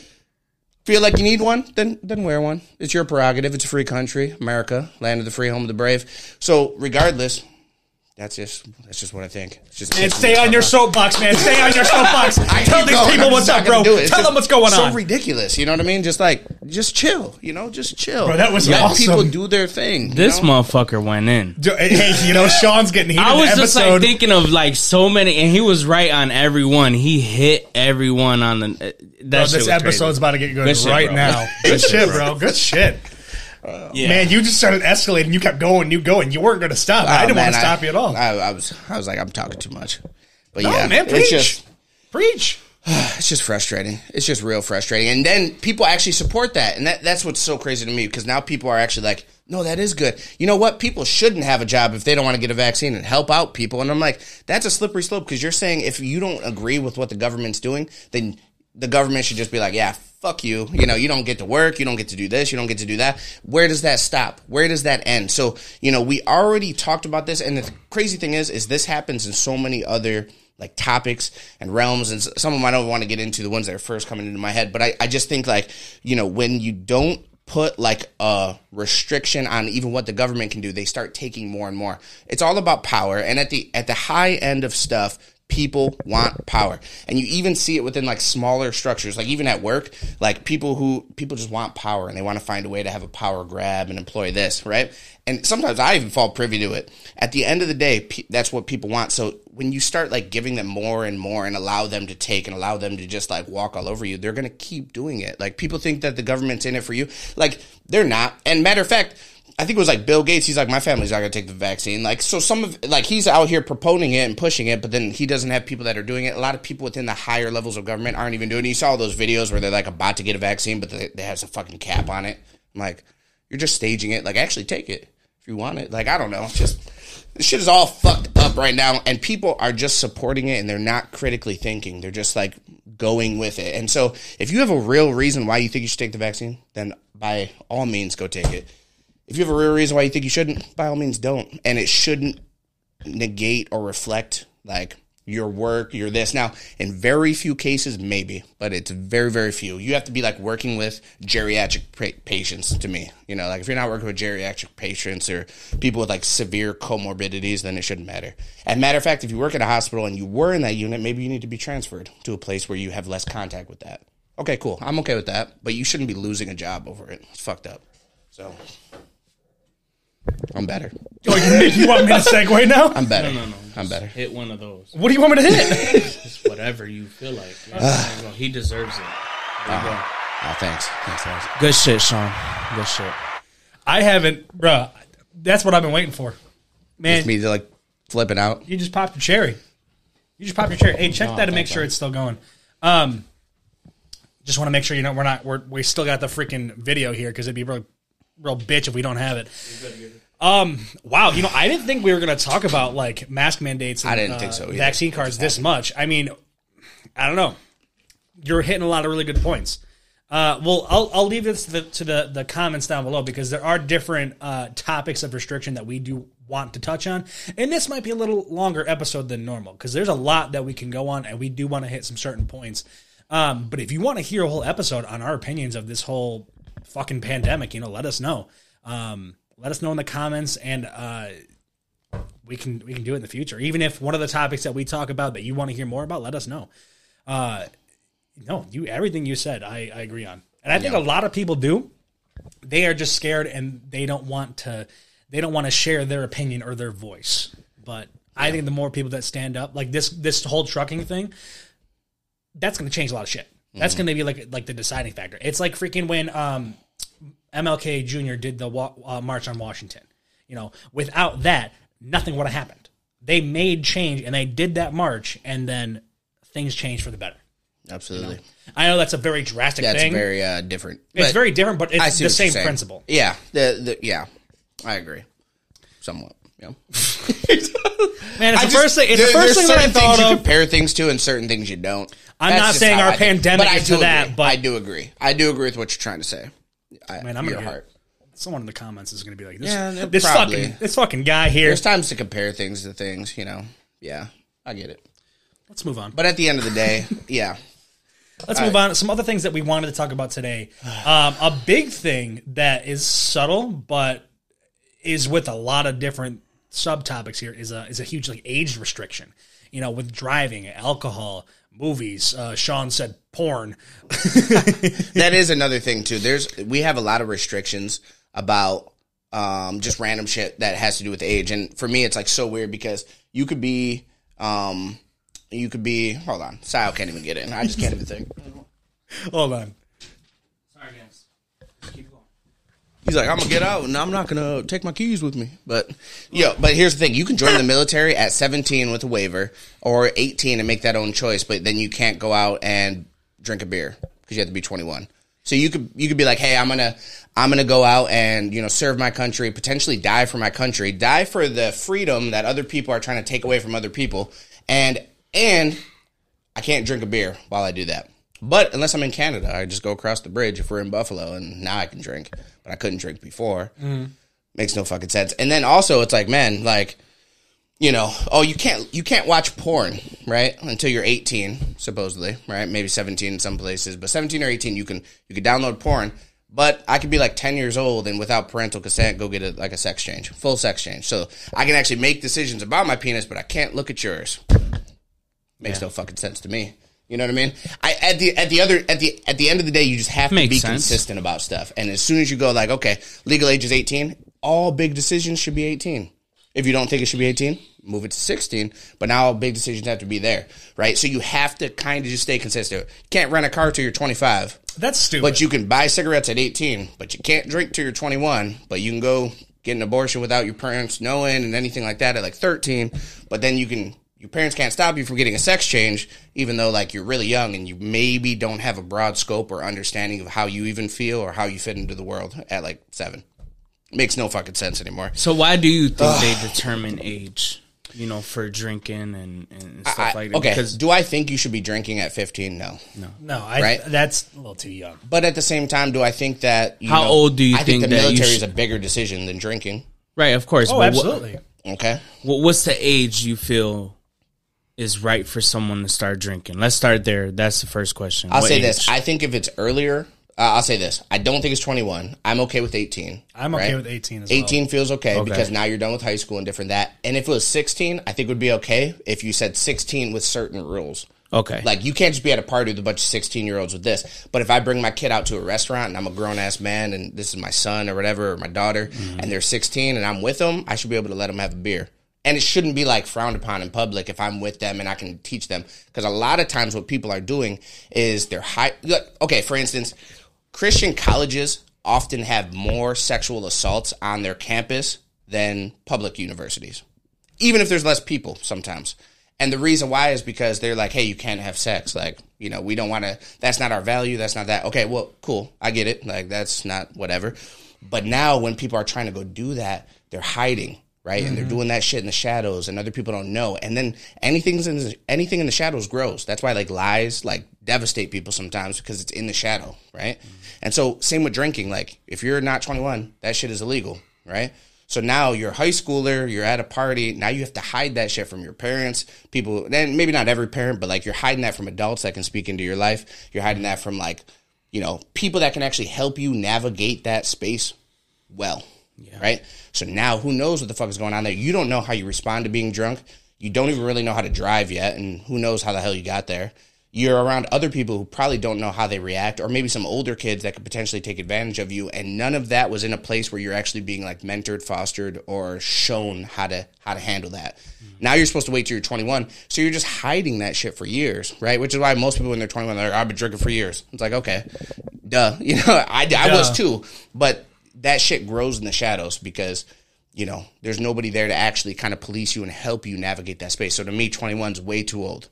feel like you need one, then then wear one. It's your prerogative. It's a free country, America, land of the free, home of the brave. So regardless, that's just that's just what I think. It's just and stay on your soapbox, man. Stay on your soapbox. I Tell these going. people I'm what's up, bro. do it. It's Tell just them what's going so on. So ridiculous. You know what I mean? Just like just chill. You know, just chill. Bro, that was Let awesome. people do their thing. This know? motherfucker went in. Hey, you know, Sean's getting heated. I was the just episode. like thinking of like so many, and he was right on everyone. He hit everyone on the. Uh, that Bro, shit this was episode's crazy. about to get good, Good right bro. now. Good Good shit, shit, bro. bro. Good shit. Yeah. Man, you just started escalating. You kept going, you going. You weren't going to stop. I Oh, didn't man, want to stop you at all. I, I was I was like I'm talking too much. But no, yeah, man, preach. just preach. it's just frustrating. It's just real frustrating. And then people actually support that. And that, that's what's so crazy to me because now people are actually like, no, that is good. You know what? People shouldn't have a job if they don't want to get a vaccine and help out people. And I'm like, that's a slippery slope because you're saying if you don't agree with what the government's doing, then the government should just be like, yeah, fuck you. You know, you don't get to work. You don't get to do this. You don't get to do that. Where does that stop? Where does that end? So, you know, we already talked about this. And the crazy thing is, is this happens in so many other like topics and realms and some of them I don't want to get into the ones that are first coming into my head but I, I just think like you know when you don't put like a restriction on even what the government can do they start taking more and more it's all about power and at the at the high end of stuff people want power. And you even see it within like smaller structures. Like even at work like people who people just want power and they want to find a way to have a power grab and employ this right? And sometimes i even fall privy to it. At the end of the day pe- that's what people want. So when you start like giving them more and more and allow them to take and allow them to just like walk all over you they're gonna keep doing it. Like people think that the government's in it for you. Like they're not. And matter of fact I think it was like Bill Gates. He's like, my family's not going to take the vaccine. Like, so some of like he's out here proponent it and pushing it, but then he doesn't have people that are doing it. A lot of people within the higher levels of government aren't even doing it. You saw all those videos where they're like about to get a vaccine, but they, they have some fucking cap on it. I'm like, you're just staging it. Like, actually take it if you want it. Like, I don't know. Just this shit is all fucked up right now, and people are just supporting it and they're not critically thinking. They're just like going with it. And so, if you have a real reason why you think you should take the vaccine, then by all means go take it. If you have a real reason why you think you shouldn't, by all means don't. And it shouldn't negate or reflect like your work, your this. Now, in very few cases, maybe, but it's very, very few. You have to be like working with geriatric patients to me. You know, like if you're not working with geriatric patients or people with like severe comorbidities, then it shouldn't matter. And matter of fact, if you work at a hospital and you were in that unit, maybe you need to be transferred to a place where you have less contact with that. Okay, cool. I'm okay with that, but you shouldn't be losing a job over it. It's fucked up. So, I'm better. Oh, you, you want me to segue now? I'm better. No, no, no. I'm better. Hit one of those. What do you want me to hit? Just whatever you feel like. Yeah, there he deserves it. There you go. Oh, thanks. Thanks, guys. Good shit, Sean. Good shit. I haven't, bruh. That's what I've been waiting for. Man, Just me to like flipping out. you just popped your cherry. You just popped your cherry. Hey, check Oh, that and make sure man. it's still going. Um, just want to make sure you know we're not we're we still got the freaking video here because it'd be real real bitch if we don't have it. Um, wow, you know I didn't think we were going to talk about like mask mandates. And, I didn't uh, think so either. Vaccine cards this much. I mean, I don't know. You're hitting a lot of really good points. Uh, well, I'll, I'll leave this to the, to the, the comments down below because there are different uh, topics of restriction that we do want to touch on. And this might be a little longer episode than normal because there's a lot that we can go on and we do want to hit some certain points. Um, but if you want to hear a whole episode on our opinions of this whole fucking pandemic, you know, let us know. Um, let us know in the comments and uh, we can we can do it in the future. Even if one of the topics that we talk about that you want to hear more about, let us know. Uh, no, you everything you said, I, I agree on, and I think a lot of people do. They are just scared and they don't want to. They don't want to share their opinion or their voice. But I think the more people that stand up, like this this whole trucking thing, that's going to change a lot of shit. That's going to be like like the deciding factor. It's like freaking when um, MLK Jr. did the wa- uh, march on Washington. You know, without that, nothing would have happened. They made change and they did that march, and then things changed for the better. Absolutely. I know that's a very drastic thing. That's thing. very uh, different. it's very different, but it's the same principle. Yeah. The, the yeah. I agree. Somewhat. Yeah. Man, it's I the just- first thing. It's there- the first there's thing that I certain thought things you of. compare things to, and certain things you don't. I'm not just saying how our I think. pandemic But I is do to that, agree. but- I do agree. I do agree with what you're trying to say. I, Man, I'm your gonna heart. Someone in the comments is going to be like, "This, Yeah, this probably. fucking, this fucking guy here." There's times to compare things to things. You know. Yeah. I get it. Let's move on. But at the end of the day, yeah. Let's move on. Some other things that we wanted to talk about today. Um, a big thing that is subtle, but is with a lot of different subtopics here is a is a huge like age restriction. You know, with driving, alcohol, movies. Uh, Sean said porn. that is another thing too. There's we have a lot of restrictions about um, just random shit that has to do with age, and for me, it's like so weird because you could be, um, you could be. Hold on, Sile can't even get in. I just can't even think. Hold on. Sorry, guys. Keep going. He's like, I'm gonna get out, and I'm not gonna take my keys with me. But yo, but here's the thing: you can join the military at 17 with a waiver, or 18 and make that own choice. But then you can't go out and drink a beer because you have to be 21. So you could you could be like, hey, I'm gonna I'm gonna go out and you know serve my country, potentially die for my country, die for the freedom that other people are trying to take away from other people, and and I can't drink a beer while I do that. But unless I'm in Canada, I just go across the bridge if we're in Buffalo, and now I can drink. But I couldn't drink before. Mm-hmm. Makes no fucking sense. And then also, it's like, man, like, you know, oh, you can't you can't watch porn, right? Until you're 18, supposedly, right? Maybe 17 in some places, but 17 or 18, you can you can download porn. But I could be like 10 years old and without parental consent, go get a, like a sex change, full sex change. So I can actually make decisions about my penis, but I can't look at yours makes no fucking sense to me. You know what I mean? I at the at the other at the at the end of the day, you just have to be sense. consistent about stuff. And as soon as you go like, okay, legal age is eighteen, all big decisions should be eighteen. If you don't think it should be eighteen, move it to sixteen. But now big decisions have to be there, right? So you have to kind of just stay consistent. Can't rent a car till you're twenty five. That's stupid. But you can buy cigarettes at 18, but you can't drink till you're 21. But you can go get an abortion without your parents knowing and anything like that at like 13. But then you can, your parents can't stop you from getting a sex change, even though like you're really young and you maybe don't have a broad scope or understanding of how you even feel or how you fit into the world at like seven. Makes no fucking sense anymore. So why do you think they determine age? You know, for drinking and, and stuff I- like that. okay, Because do I think you should be drinking at 15? No. no, I, Right? that's a little too young. But at the same time, do I think that you How know, old do you I think think the that you military sh- is a bigger decision than drinking? right, of course. Oh, but wha- absolutely. Okay. What, what's the age you feel is right for someone to start drinking? Let's start there. That's the first question. I'll What say age? this. I think if it's earlier, uh, I'll say this. I don't think it's 21. I'm okay with 18. I'm okay right? with 18 as well. 18 feels okay, Okay. because now you're done with high school and different that. And if it was 16, I think it would be okay if you said 16 with certain rules. okay. Like you can't just be at a party with a bunch of 16 year olds with this. But if I bring my kid out to a restaurant and I'm a grown ass man and this is my son or whatever or my daughter and they're 16 and I'm with them, I should be able to let them have a beer. And it shouldn't be like frowned upon in public if I'm with them and I can teach them. Because a lot of times what people are doing is they're high. Okay, for instance, Christian colleges often have more sexual assaults on their campus than public universities even if there's less people sometimes. And the reason why is because they're like, hey, you can't have sex. Like, you know, we don't want to, that's not our value. That's not that. Okay, well, cool. I get it. Like, that's not whatever. But now when people are trying to go do that, they're hiding, right? And they're mm-hmm. doing that shit in the shadows and other people don't know. And then anything's in the, anything in the shadows grows. That's why like lies like devastate people sometimes because it's in the shadow, right? Mm-hmm. And so same with drinking. Like if you're not 21, that shit is illegal, right? So now you're a high schooler, you're at a party. Now you have to hide that shit from your parents, people. Then maybe not every parent, but like you're hiding that from adults that can speak into your life. You're hiding that from like, you know, people that can actually help you navigate that space well. Right. So now who knows what the fuck is going on there? You don't know how you respond to being drunk. You don't even really know how to drive yet, and who knows how the hell you got there. You're around other people who probably don't know how they react, or maybe some older kids that could potentially take advantage of you, and none of that was in a place where you're actually being like mentored, fostered, or shown how to how to handle that. Mm-hmm. Now you're supposed to wait till you're 21, so you're just hiding that shit for years, right? Which is why most people when they're 21, they're like, "I've been drinking for years." It's like, okay, duh, you know, I, I was too, but that shit grows in the shadows because you know there's nobody there to actually kind of police you and help you navigate that space. So to me, 21's way too old.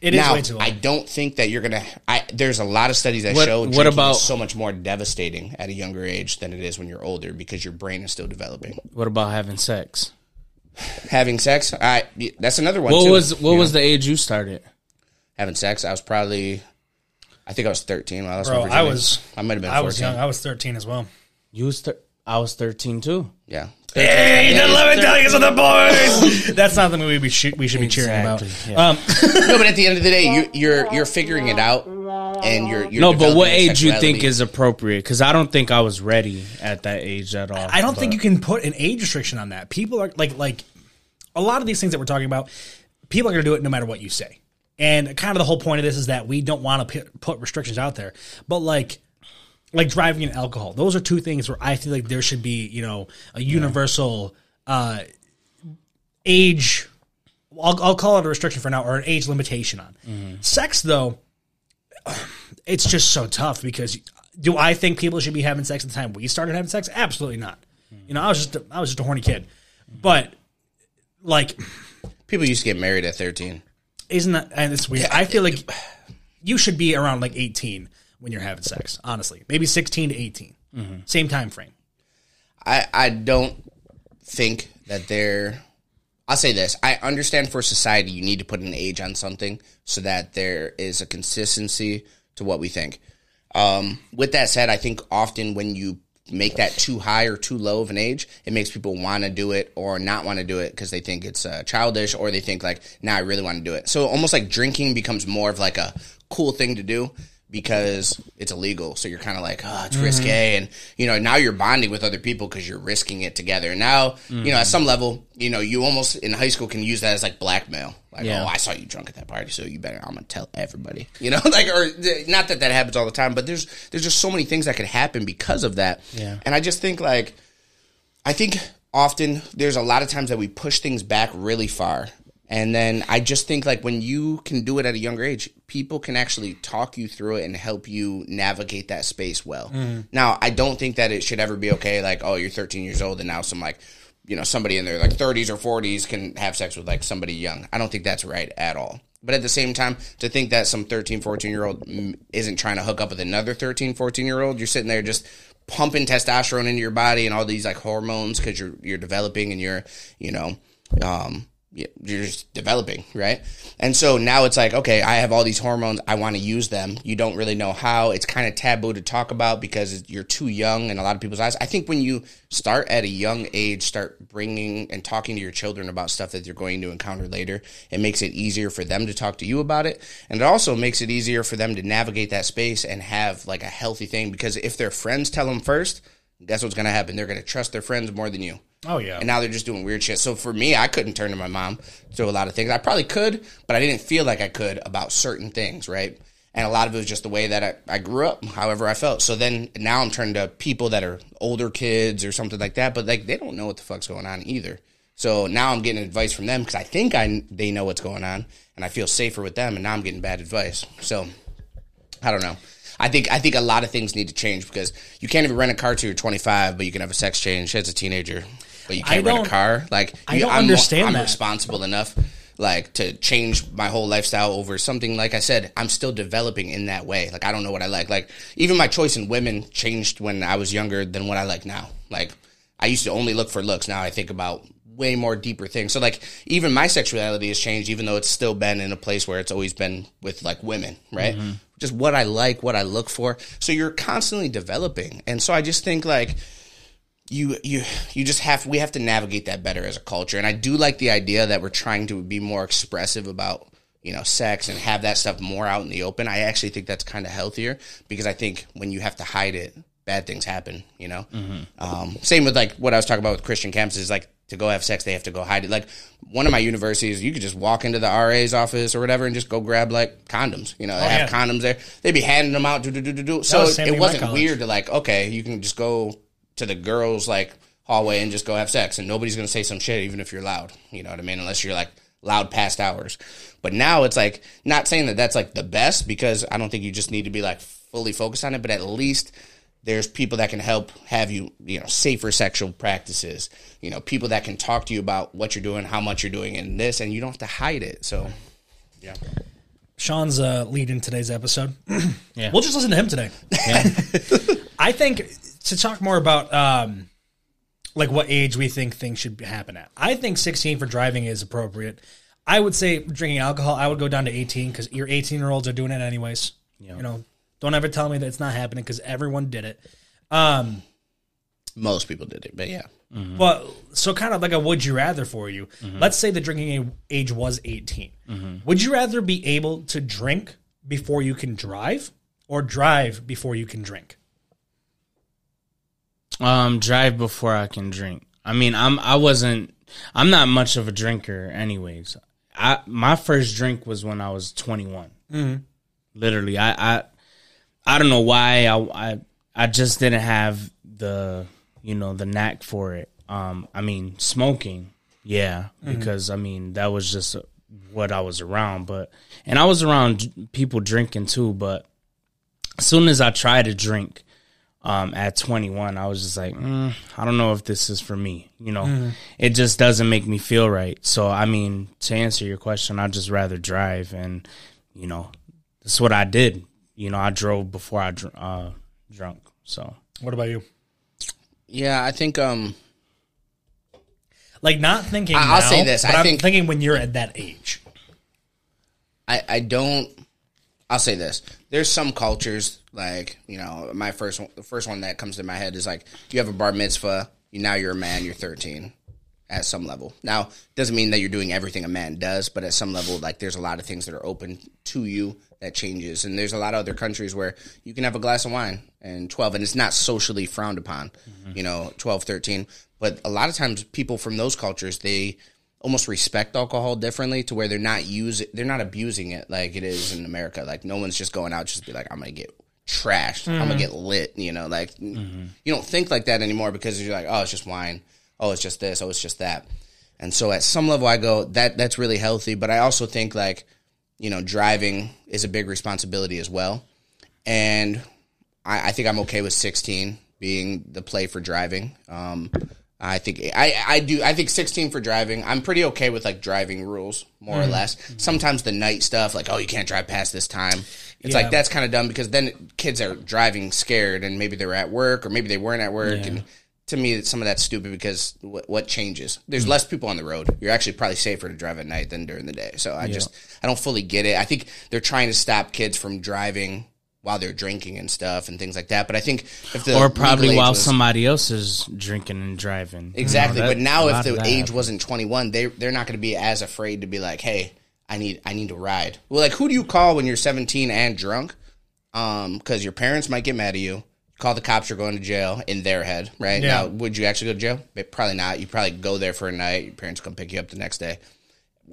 It is now, way too old. I don't think that you're gonna. I there's a lot of studies that What- show what about- is so much more devastating at a younger age than it is when you're older because your brain is still developing. what about having sex? Having sex, I that's another one. What too, was what you was know? the age you started? having sex? I was probably, I think I was 13. When I, lost my Bro, I was I might have been. 14. I was young. I was 13 as well. You was thir- I was thirteen too. Yeah. Hey, the lemon delicates of the boys. That's not the movie we should we should be cheering about. Exactly, yeah. Um, no, but at the end of the day, you, you're you're figuring it out, and you're, you're No, but what developing your age you think sexuality. is appropriate? Because I don't think I was ready at that age at all. I don't think but- you can put an age restriction on that. People are like like a lot of these things that we're talking about. People are going to do it no matter what you say. And kind of the whole point of this is that we don't want to put restrictions out there. But like like driving and alcohol, those are two things where I feel like there should be you know a universal uh, age. I'll, I'll call it a restriction for now or an age limitation on sex though. It's just so tough because do I think people should be having sex at the time we started having sex? Absolutely not. You know, I was just a, I was just a horny kid. But like, people used to get married at 13. isn't that? And it's weird. I feel like you should be around like eighteen when you're having sex. Honestly, maybe sixteen to 18 same time frame. I I don't think that they're. I'll say this: I understand for society you need to put an age on something so that there is a consistency to what we think. Um, with that said, I think often when you make that too high or too low of an age, it makes people want to do it or not want to do it because they think it's uh, childish or they think like, "Now nah, I really want to do it." So almost like drinking becomes more of like a cool thing to do because it's illegal. So you're kind of like, oh, it's risque. Mm-hmm. And, you know, now you're bonding with other people because you're risking it together. And now, you know, at mm-hmm. some level, you know, you almost in high school can use that as like blackmail. Like, Yeah. oh, I saw you drunk at that party, so you better, I'm going to tell everybody. You know, like, or not that that happens all the time, but there's, there's just so many things that could happen because of that. Yeah. And I just think like, I think often there's a lot of times that we push things back really far. And then I just think like when you can do it at a younger age, people can actually talk you through it and help you navigate that space well. Now, I don't think that it should ever be okay like, oh, you're 13 years old and now some like, you know, somebody in their like 30s or 40s can have sex with like somebody young. I don't think that's right at all. But at the same time, to think that some 13, 14 year old mm, isn't trying to hook up with another 13, 14 year old, you're sitting there just pumping testosterone into your body and all these like hormones because you're you're developing and you're you know um, you're just developing, right? And so now it's like, okay, I have all these hormones. I want to use them. You don't really know how. It's kind of taboo to talk about because you're too young in a lot of people's eyes. I think when you start at a young age, start bringing and talking to your children about stuff that you're going to encounter later, it makes it easier for them to talk to you about it. And it also makes it easier for them to navigate that space and have like a healthy thing because if their friends tell them first, guess what's going to happen? They're going to trust their friends more than you. Oh yeah. And now they're just doing weird shit. So for me, I couldn't turn to my mom to a lot of things. I probably could, but I didn't feel like I could about certain things, right? And a lot of it was just the way that I, I grew up, however I felt. So then now I'm turning to people that are older kids or something like that, but like they don't know what the fuck's going on either. So now I'm getting advice from them because I think I they know what's going on, and I feel safer with them. And now I'm getting bad advice. So I don't know. I think I think a lot of things need to change because you can't even rent a car till you're 25, but you can have a sex change as a teenager, but you can't rent a car. Like I you- don't I'm, understand I'm that. responsible enough, like to change my whole lifestyle over something. Like I said, I'm still developing in that way. Like I don't know what I like. Like even my choice in women changed when I was younger than what I like now. Like I used to only look for looks. Now I think about way more deeper things. So like even my sexuality has changed, even though it's still been in a place where it's always been with like women, right? Mm-hmm. Just what I like, what I look for. So you're constantly developing, and so I just think like you you you just have we have to navigate that better as a culture. And I do like the idea that we're trying to be more expressive about you know sex and have that stuff more out in the open. I actually think that's kind of healthier because I think when you have to hide it, bad things happen. You know, um, same with like what I was talking about with Christian campuses, like to go have sex, they have to go hide it. Like one of my universities, you could just walk into the RA's office or whatever and just go grab like condoms. You know, they have yeah. condoms there. They'd be handing them out. Do do do do do. So was it wasn't weird to like, okay, you can just go to the girls like hallway and just go have sex, and nobody's gonna say some shit even if you're loud. You know what I mean? Unless you're like loud past hours. But now it's like not saying that that's like the best because I don't think you just need to be like fully focused on it, but at least there's people that can help have you, you know, safer sexual practices. You know, people that can talk to you about what you're doing, how much you're doing, and this, and you don't have to hide it. So, yeah. Sean's uh, lead in today's episode. Yeah. We'll just listen to him today. I think to talk more about um, like what age we think things should happen at. I think 16 for driving is appropriate. I would say drinking alcohol, I would go down to 18 because your 18 year olds are doing it anyways. You know, don't ever tell me that it's not happening because everyone did it. Um, Most people did it, but yeah. Well, so kind of like a would you rather for you. Let's say the drinking age was 18. Would you rather be able to drink before you can drive or drive before you can drink? Um, drive before I can drink. I mean, I'm I wasn't I'm not much of a drinker, anyways. I my first drink was when I was 21. Literally, I I I don't know why I I I just didn't have the you know the knack for it. Um, I mean, smoking, yeah, because I mean that was just what I was around, but and I was around people drinking too, but as soon as I tried to drink um, at 21, I was just like, mm, I don't know if this is for me. You know, it just doesn't make me feel right. So, I mean, to answer your question, I'd just rather drive. And, you know, that's what I did. You know, I drove before I dr- uh, drunk. So, What about you? Yeah, I think um Like not thinking. I- I'll now, say this, but I I'm think- thinking when you're at that age. I, I don't. I'll say this: there's some cultures like you know my first one, the first one that comes to my head is like you have a bar mitzvah. You now you're a man. You're 13 at some level. Now doesn't mean that you're doing everything a man does, but at some level, like there's a lot of things that are open to you that changes. And there's a lot of other countries where you can have a glass of wine and 12, and it's not socially frowned upon. Mm-hmm. You know, 12, 13. But a lot of times, people from those cultures they almost respect alcohol differently to where they're not using they're not abusing it like it is in America. Like no one's just going out just to be like I'm gonna get trashed, I'm gonna get lit. You know, like you don't think like that anymore because you're like, oh, it's just wine. Oh, it's just this. Oh, it's just that. And so at some level, I go that that's really healthy. But I also think like you know driving is a big responsibility as well. And I, I think I'm okay with 16 being the play for driving. Um, I think I, I do I think 16 for driving. I'm pretty okay with like driving rules more or mm. less. Mm-hmm. Sometimes the night stuff like oh you can't drive past this time. It's Yeah. like that's kind of dumb because then kids are driving scared and maybe they were at work or maybe they weren't at work and to me, some of that's stupid because what, what changes? There's mm. less people on the road. You're actually probably safer to drive at night than during the day. So I just I don't fully get it. I think they're trying to stop kids from driving while they're drinking and stuff and things like that. But I think if the or probably while was- somebody else is drinking and driving. Exactly, You know, but now if the age wasn't 21, they they're not going to be as afraid to be like, "Hey, I need I need to ride." Well, like who do you call when you're 17 and drunk? Um, cuz your parents might get mad at you. Call the cops, you're going to jail in their head, right? Yeah. Now, would you actually go to jail? Probably not. You probably go there for a night. Your parents come pick you up the next day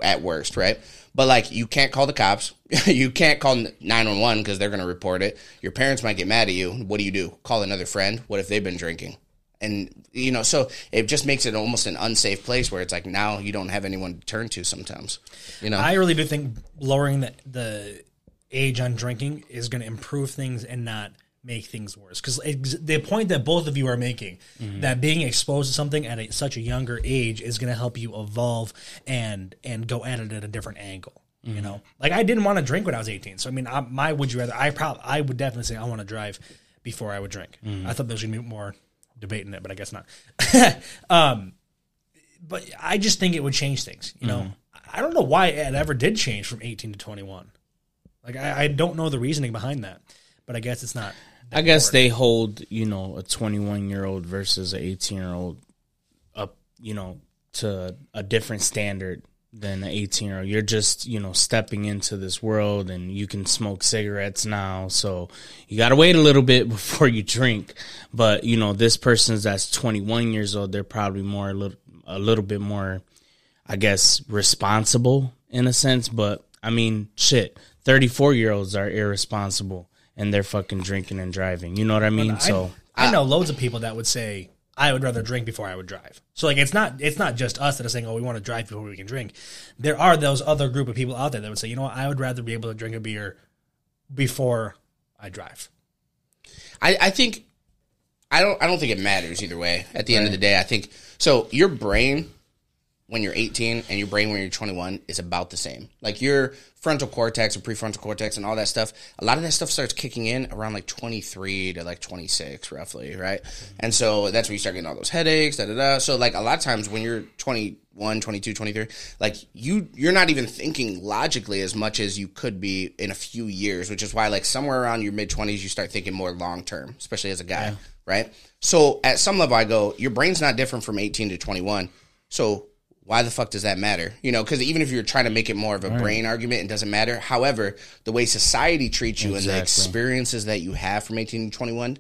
at worst, right? But like you can't call the cops. you can't call 911 because they're going to report it. Your parents might get mad at you. What do you do? Call another friend. What if they've been drinking? And you know, so it just makes it almost an unsafe place where it's like now you don't have anyone to turn to sometimes. You know, I really do think lowering the the age on drinking is going to improve things and not make things worse. Because the point that both of you are making, mm-hmm. that being exposed to something at a, such a younger age is going to help you evolve and and go at it at a different angle. You mm-hmm. know, like I didn't want to drink when I was eighteen. So I mean, I, my would you rather? I probably I would definitely say I want to drive before I would drink. Mm-hmm. I thought there was going to be more debate in it, but I guess not. um, but I just think it would change things. You know, I don't know why it ever did change from 18 to 21. Like I, I don't know the reasoning behind that, but I guess it's not. I guess they hold, you know, a 21 year old versus an 18 year old up, you know, to a different standard than an 18 year old. You're just, you know, stepping into this world and you can smoke cigarettes now. So you got to wait a little bit before you drink. But, you know, this person's that's 21 years old, they're probably more, a little, a little bit more, I guess, responsible in a sense. But I mean, shit, 34 year olds are irresponsible and they're fucking drinking and driving. You know what I mean? so I, I know loads of people that would say I would rather drink before I would drive. So like it's not it's not just us that are saying oh we want to drive before we can drink. There are those other group of people out there that would say you know what I would rather be able to drink a beer before I drive. I, I think I don't I don't think it matters either way. At the end of the day, I think so. Your brain when you're 18 and your brain when you're 21 is about the same. Like your frontal cortex and prefrontal cortex and all that stuff. A lot of that stuff starts kicking in around like 23 to like 26, roughly, right? And so that's when you start getting all those headaches. Da da da. So like a lot of times when you're 21, 22, 23, like you you're not even thinking logically as much as you could be in a few years, which is why like somewhere around your mid 20s you start thinking more long term, especially as a guy, right? So at some level I go, your brain's not different from 18 to 21. So why the fuck does that matter? You know, because even if you're trying to make it more of a brain argument, it doesn't matter. However, the way society treats you and the experiences that you have from 18 to 21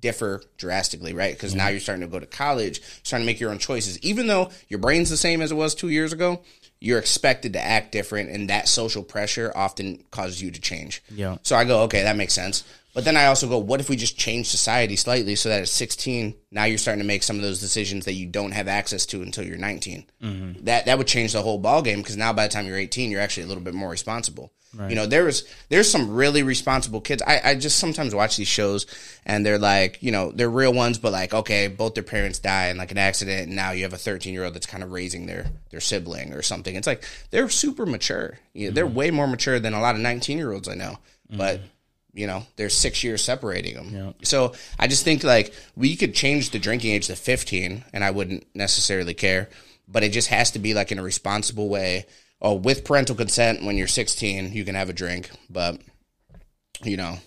differ drastically, right? Because now mm-hmm. you're starting to go to college, starting to make your own choices. Even though your brain's the same as it was two years ago, you're expected to act different, and that social pressure often causes you to change. Yeah. So I go, okay, that makes sense. But then I also go, what if we just change society slightly so that at 16, now you're starting to make some of those decisions that you don't have access to until you're 19. Mm-hmm. That that would change the whole ball game because now by the time you're 18, you're actually a little bit more responsible. You know, there was there's some really responsible kids. I, I just sometimes watch these shows and they're like, you know, they're real ones, but like, okay, both their parents die in like an accident, and now you have a 13 year old that's kind of raising their their sibling or something. It's like they're super mature. You know, They're mm-hmm. way more mature than a lot of 19 year olds I know. But mm-hmm. You know there's six years separating them so i just think like we could change the drinking age to 15 and i wouldn't necessarily care but it just has to be like in a responsible way. Oh with parental consent when you're 16 you can have a drink but you know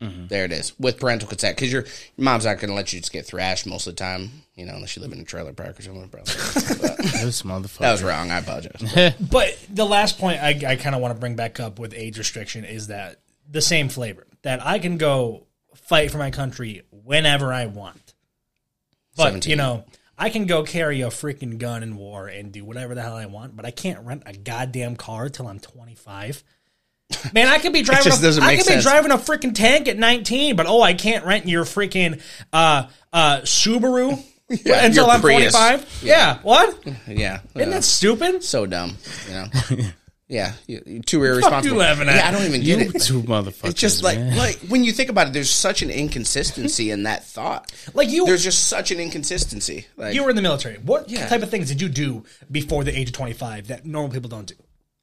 mm-hmm. there it is. With parental consent because your, your mom's not going to let you just get thrashed most of the time you know unless you live in a trailer park or something probably. But this motherfucker. that was wrong. I apologize. But the last point I, I kind of want to bring back up with age restriction is that the same flavor that I can go fight for my country whenever I want. But 17. you know, I can go carry a freaking gun in war and do whatever the hell I want, but I can't rent a goddamn car till I'm 25. Man, I could be driving. a, I could sense. be driving a freaking tank at 19, but oh, I can't rent your freaking uh, uh, Subaru Yeah, until I'm Prius. 45. Yeah, what? yeah Isn't that stupid? so dumb you know yeah you, you're too irresponsible laughing at? yeah i don't even get you it two motherfuckers. It's just like man. like when you think about it, there's such an inconsistency in that thought. Like you, There's just such an inconsistency. Like you were in the military. What Yeah. type of things did you do before the age of 25 that normal people don't do?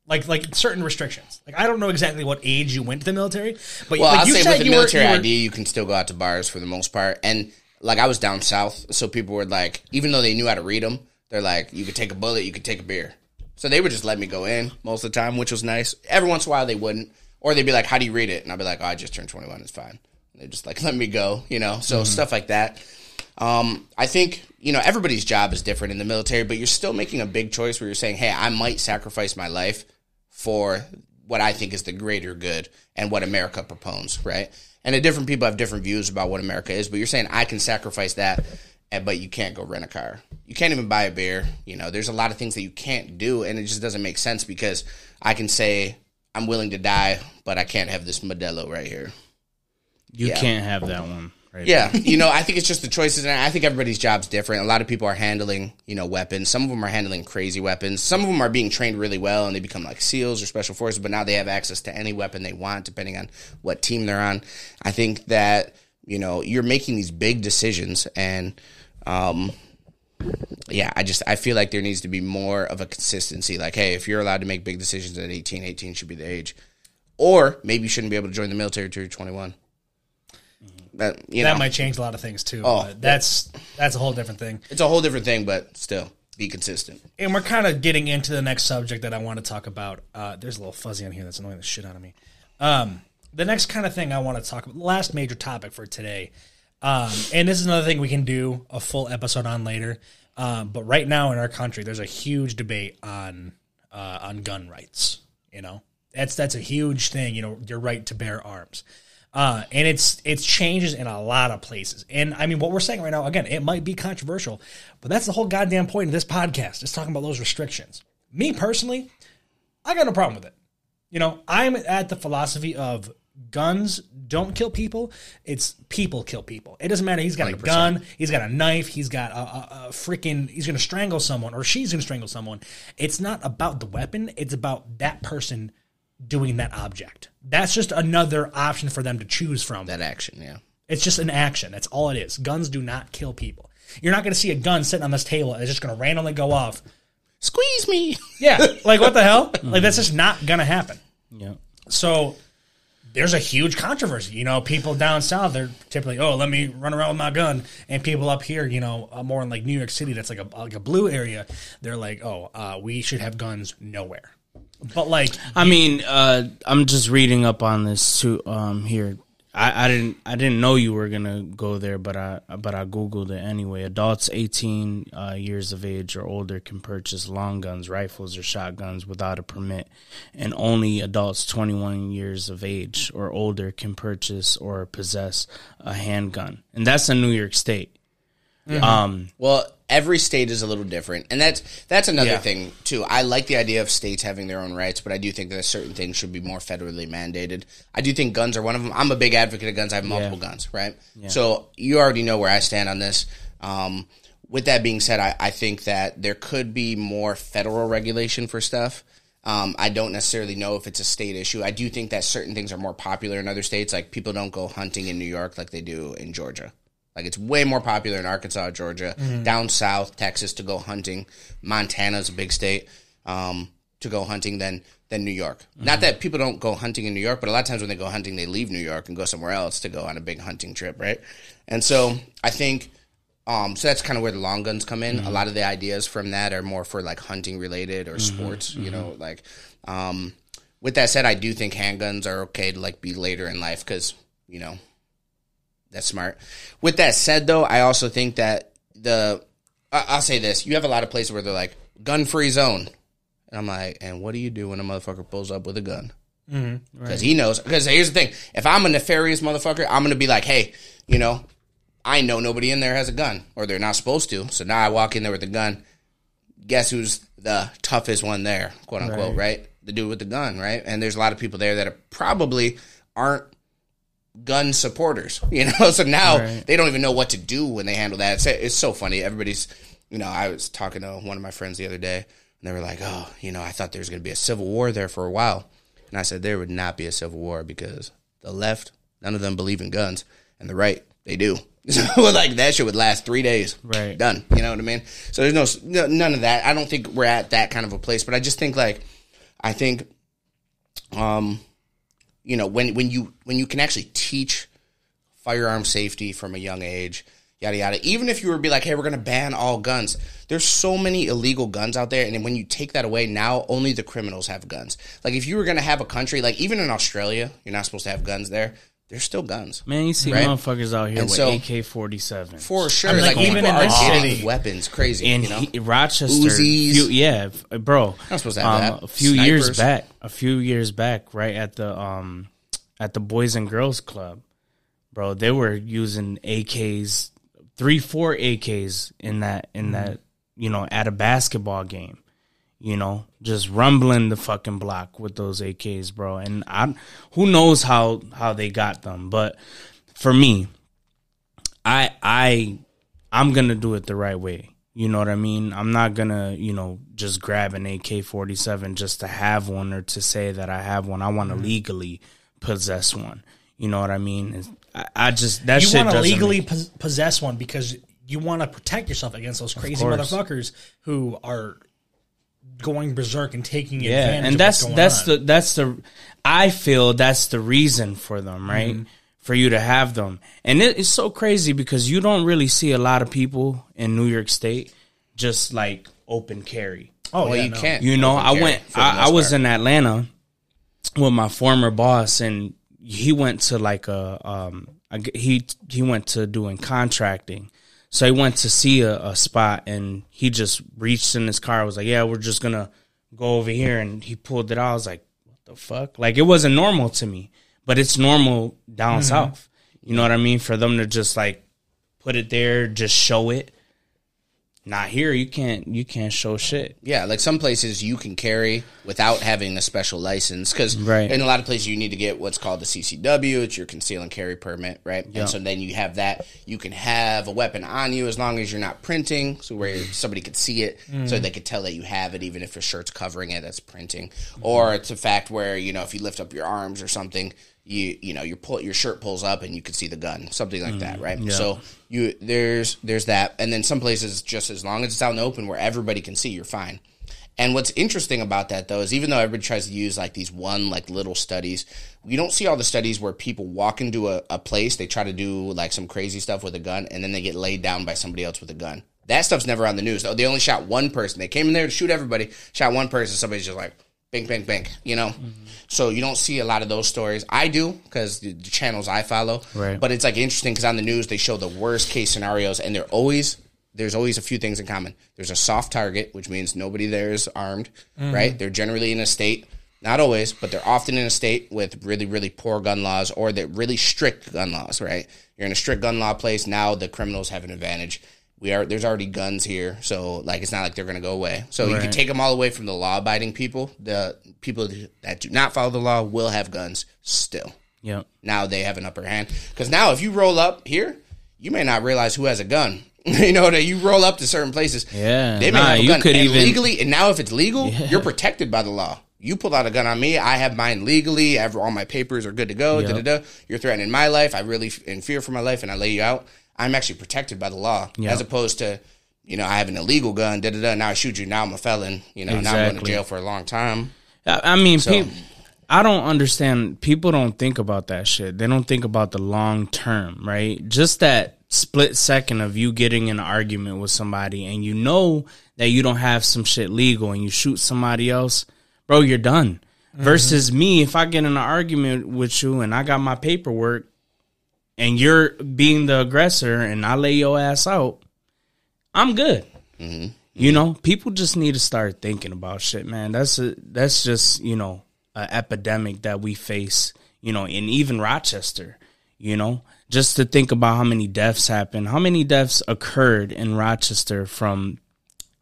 Like like certain restrictions. Like I don't know exactly what age you went to the military, but well, like I'll you say with the you were- military you were- ID, you can still go out to bars for the most part. And like I was down south, so people were like, even though they knew how to read them, they're like, you could take a bullet, you could take a beer. So they would just let me go in most of the time, which was nice. Every once in a while they wouldn't, or they'd be like, "How do you read it?" And I'd be like, "Oh, I just turned 21. It's fine." And they just like let me go, you know. So stuff like that. Um, I think you know everybody's job is different in the military, but you're still making a big choice where you're saying, "Hey, I might sacrifice my life for what I think is the greater good and what America proposes, right?" And the different people have different views about what America is, but you're saying I can sacrifice that, Eh, but you can't go rent a car. You can't even buy a beer. You know, there's a lot of things that you can't do, and it just doesn't make sense because I can say I'm willing to die, but I can't have this Modelo right here. You Yeah. can't have that one. Right. Yeah, you know, I think it's just the choices, and I think everybody's job's different. A lot of people are handling, you know, weapons. Some of them are handling crazy weapons. Some of them are being trained really well, and they become like SEALs or special forces. But now they have access to any weapon they want, depending on what team they're on. I think that you know you're making these big decisions, and um, yeah, I just I feel like there needs to be more of a consistency. Like, hey, if you're allowed to make big decisions at 18, 18 should be the age, or maybe you shouldn't be able to join the military until you're 21. That you that know, might change a lot of things too. Oh, that's that's a whole different thing. it's a whole different thing, but still be consistent. And we're kind of getting into the next subject that I want to talk about. Uh, there's a little fuzzy on here that's annoying the shit out of me. Um, the next kind of thing I want to talk about, last major topic for today, um, and this is another thing we can do a full episode on later. Um, but right now in our country, there's a huge debate on uh, on gun rights. You know, that's that's a huge thing. You know, your right to bear arms. Uh, and it's it's changes in a lot of places. And I mean, what we're saying right now, again, it might be controversial, but that's the whole goddamn point of this podcast is talking about those restrictions. Me personally, I got no problem with it. You know, I'm at the philosophy of guns don't kill people. It's people kill people. It doesn't matter. He's got a gun. He's got a knife. He's got a, a, a freaking. He's going to strangle someone or she's going to strangle someone. It's not about the weapon. It's about that person doing that object. That's just another option for them to choose from. That action, yeah. It's just an action. That's all it is. Guns do not kill people. You're not going to see a gun sitting on this table and it's just going to randomly go off. Squeeze me. Yeah, like what the hell? Like that's just not going to happen. Yeah. So there's a huge controversy. You know, people down south they're typically, oh, let me run around with my gun, and people up here, you know, uh, more in like New York City, that's like a like a blue area. They're like, oh, uh, we should have guns nowhere. But like, I mean, uh, I'm just reading up on this too. Um, here, I, I didn't, I didn't know you were gonna go there, but I, but I googled it anyway. Adults 18 uh, years of age or older can purchase long guns, rifles, or shotguns without a permit, and only adults 21 years of age or older can purchase or possess a handgun, and that's in New York State. Um, Well, every state is a little different, and that's that's another Yeah. thing too. I like the idea of states having their own rights, but I do think that certain things should be more federally mandated. I do think guns are one of them. I'm a big advocate of guns. I have multiple guns, right? So you already know where I stand on this. Um, with that being said, I, I think that there could be more federal regulation for stuff. Um, I don't necessarily know if it's a state issue. I do think that certain things are more popular in other states. Like people don't go hunting in New York like they do in Georgia. Like it's way more popular in Arkansas, Georgia, down south, Texas to go hunting. Montana's a big state um, to go hunting than than New York. Not that people don't go hunting in New York, but a lot of times when they go hunting, they leave New York and go somewhere else to go on a big hunting trip, right? And so I think um, so that's kind of where the long guns come in. A lot of the ideas from that are more for like hunting related or sports, you know, like um, with that said, I do think handguns are okay to like be later in life because, you know, that's smart. With that said, though, I also think that the I- I'll say this: you have a lot of places where they're like gun free zone, and I'm like, and what do you do when a motherfucker pulls up with a gun? Mm-hmm. Because he knows. Because here's the thing: if I'm a nefarious motherfucker, I'm gonna be like, hey, you know, I know nobody in there has a gun, or they're not supposed to. So now I walk in there with a gun. Guess who's the toughest one there, quote unquote, right? The dude with the gun, right? And there's a lot of people there that are probably aren't gun supporters, you know. So now Right. they don't even know what to do when they handle that. It's, it's so funny. Everybody's, you know, I was talking to one of my friends the other day, and they were like, "Oh, you know, I thought there was going to be a civil war there for a while," and I said there would not be a civil war because the left, none of them believe in guns, and the right, they do. So like that shit would last three days, Right. Done. You know what I mean? So there's no, no none of that. I don't think we're at that kind of a place, but I just think like, I think, um, you know when when you when you can actually teach firearm safety from a young age yada yada. Even if you were to be like, hey, we're gonna ban all guns. There's so many illegal guns out there, and when you take that away, now only the criminals have guns. Like if you were gonna have a country, like even in Australia, you're not supposed to have guns there. There's still guns. Man, you see Right? motherfuckers out here And with so- AK forty seven. For sure, I mean, like, like, even in are this getting city- weapons, crazy. in you know, he, Rochester, Uzis. few, yeah, f- bro. Not supposed to have that. A few years back, a few years back, right at the um at the Boys and Girls Club, bro, they were using AKs, three, four AKs in that in Mm-hmm. that you know at a basketball game. You know, just rumbling the fucking block with those AKs, bro. And I, who knows how how they got them, but for me, I I I'm gonna do it the right way. You know what I mean? I'm not gonna, you know, just grab an AK forty seven just to have one or to say that I have one. I want to Mm-hmm. legally possess one. You know what I mean? It's- I, I just that You shit want to legally make- possess one because you want to protect yourself against those crazy motherfuckers who are going berserk and taking yeah, advantage. and of that's what's going that's on. the that's the I feel that's the reason for them, right? Mm-hmm. For you to have them, and it, it's so crazy because you don't really see a lot of people in New York State just like open carry. oh well, yeah, you no. can't. You know, I went. I, I was part. in Atlanta with my former boss, and he went to like a um. I g he he went to doing contracting, so he went to see a, a spot, and he just reached in his car. I Was like, "Yeah, we're just gonna go over here," and he pulled it out. I was like, "What the fuck?" Like it wasn't normal to me, but it's normal down mm-hmm. south. You know what I mean? For them to just like put it there, just show it. Not here. You can't. You can't show shit. Yeah, like some places you can carry without having a special license because Right. in a lot of places you need to get what's called the CCW, it's your conceal and carry permit, right? And so then you have that. You can have a weapon on you as long as you're not printing, so where somebody could see it, so mm. they could tell that you have it, even if your shirt's covering it. That's printing, or it's a fact where you know if you lift up your arms or something. You you know your pull your shirt pulls up and you can see the gun something like that mm, right so you there's there's that and then some places just as long as it's out in the open where everybody can see you're fine and what's interesting about that though is even though everybody tries to use like these one like little studies, you don't see all the studies where people walk into a, a place, they try to do like some crazy stuff with a gun, and then they get laid down by somebody else with a gun. That stuff's never on the news. though. They only shot one person. They came in there to shoot everybody, shot one person, somebody's just like bang, bang, bang, you know? Mm-hmm. So you don't see a lot of those stories. I do because the, the channels I follow. Right. But it's like interesting because on the news they show the worst case scenarios, and they're always there's always a few things in common. There's a soft target, which means nobody there is armed, mm-hmm. right? They're generally in a state, not always, but they're often in a state with really, really poor gun laws or the really strict gun laws, right? You're in a strict gun law place. Now the criminals have an advantage. We are there's already guns here, so like it's not like they're gonna go away. So you can take them all away from the law abiding people. The people that do not follow the law will have guns still Yep. now they have an upper hand. Because now, if you roll up here, you may not realize who has a gun. you know that you roll up to certain places. Yeah. they may Nah, have a you gun could and even- legally. And now, if it's legal, you're protected by the law. You pull out a gun on me, I have mine legally. I have all my papers are good to go. Yep. Da, da, da. You're threatening my life. I really f- in fear for my life, and I lay you out. I'm actually protected by the law, as opposed to. You know, I have an illegal gun. Da da da. Now I shoot you. Now I'm a felon. You know, now I'm going to jail for a long time. I, mean, So- peop I don't understand. People don't think about that shit. They don't think about the long term, right? Just that split second of you getting in an argument with somebody and you know that you don't have some shit legal and you shoot somebody else, bro, you're done. Mm-hmm. Versus me, if I get in an argument with you and I got my paperwork and you're being the aggressor and I lay your ass out, I'm good. Mm-hmm. You know, people just need to start thinking about shit, man. That's a, that's just you know an epidemic that we face. You know, in even Rochester. You know, just to think about how many deaths happened, how many deaths occurred in Rochester from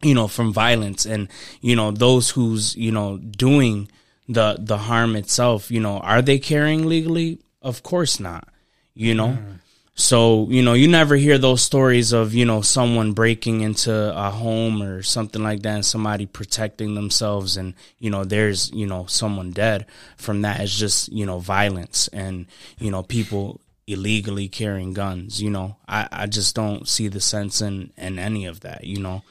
you know from violence and you know those who's you know doing the the harm itself you know are they carrying legally of course not you know? Mm-hmm. So you know you never hear those stories of you know someone breaking into a home or something like that and somebody protecting themselves and you know there's you know someone dead from that. It's just you know violence and you know people illegally carrying guns you know? I i just don't see the sense in in any of that you know?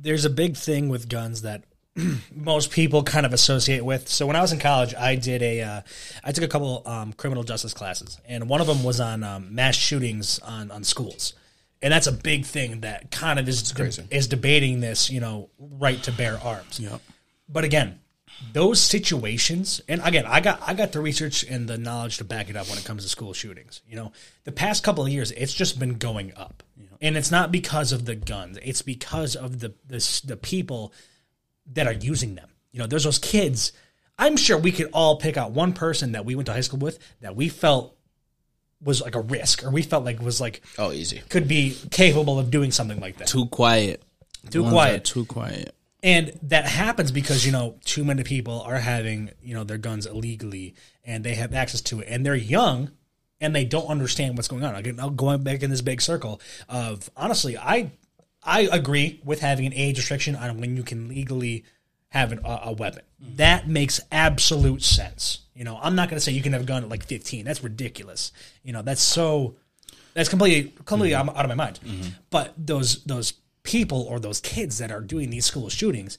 There's a big thing with guns that most people kind of associate with. So when I was in college, I did a, uh, I took a couple um, criminal justice classes, and one of them was on um, mass shootings on on schools. and that's a big thing that kind of is is debating this, you know, right to bear arms. Yep. But again, those situations, and again, I got I got the research and the knowledge to back it up when it comes to school shootings. You know, the past couple of years, it's just been going up, and it's not because of the guns; it's because of the the, the people that are using them. You know, there's those kids. I'm sure we could all pick out one person that we went to high school with that we felt was like a risk, or we felt like was like Oh, easy. could be capable of doing something like that. Too quiet. Too Ones quiet. Too quiet. And that happens because, you know, too many people are having, you know, their guns illegally and they have access to it and they're young and they don't understand what's going on. Again, I'm going back in this big circle of honestly, I I agree with having an age restriction on when you can legally have an, a, a weapon. That makes absolute sense. You know, I'm not going to say you can have a gun at like 15. That's ridiculous. You know, that's so that's completely completely mm-hmm. out out of my mind. Mm-hmm. But those those people or those kids that are doing these school shootings,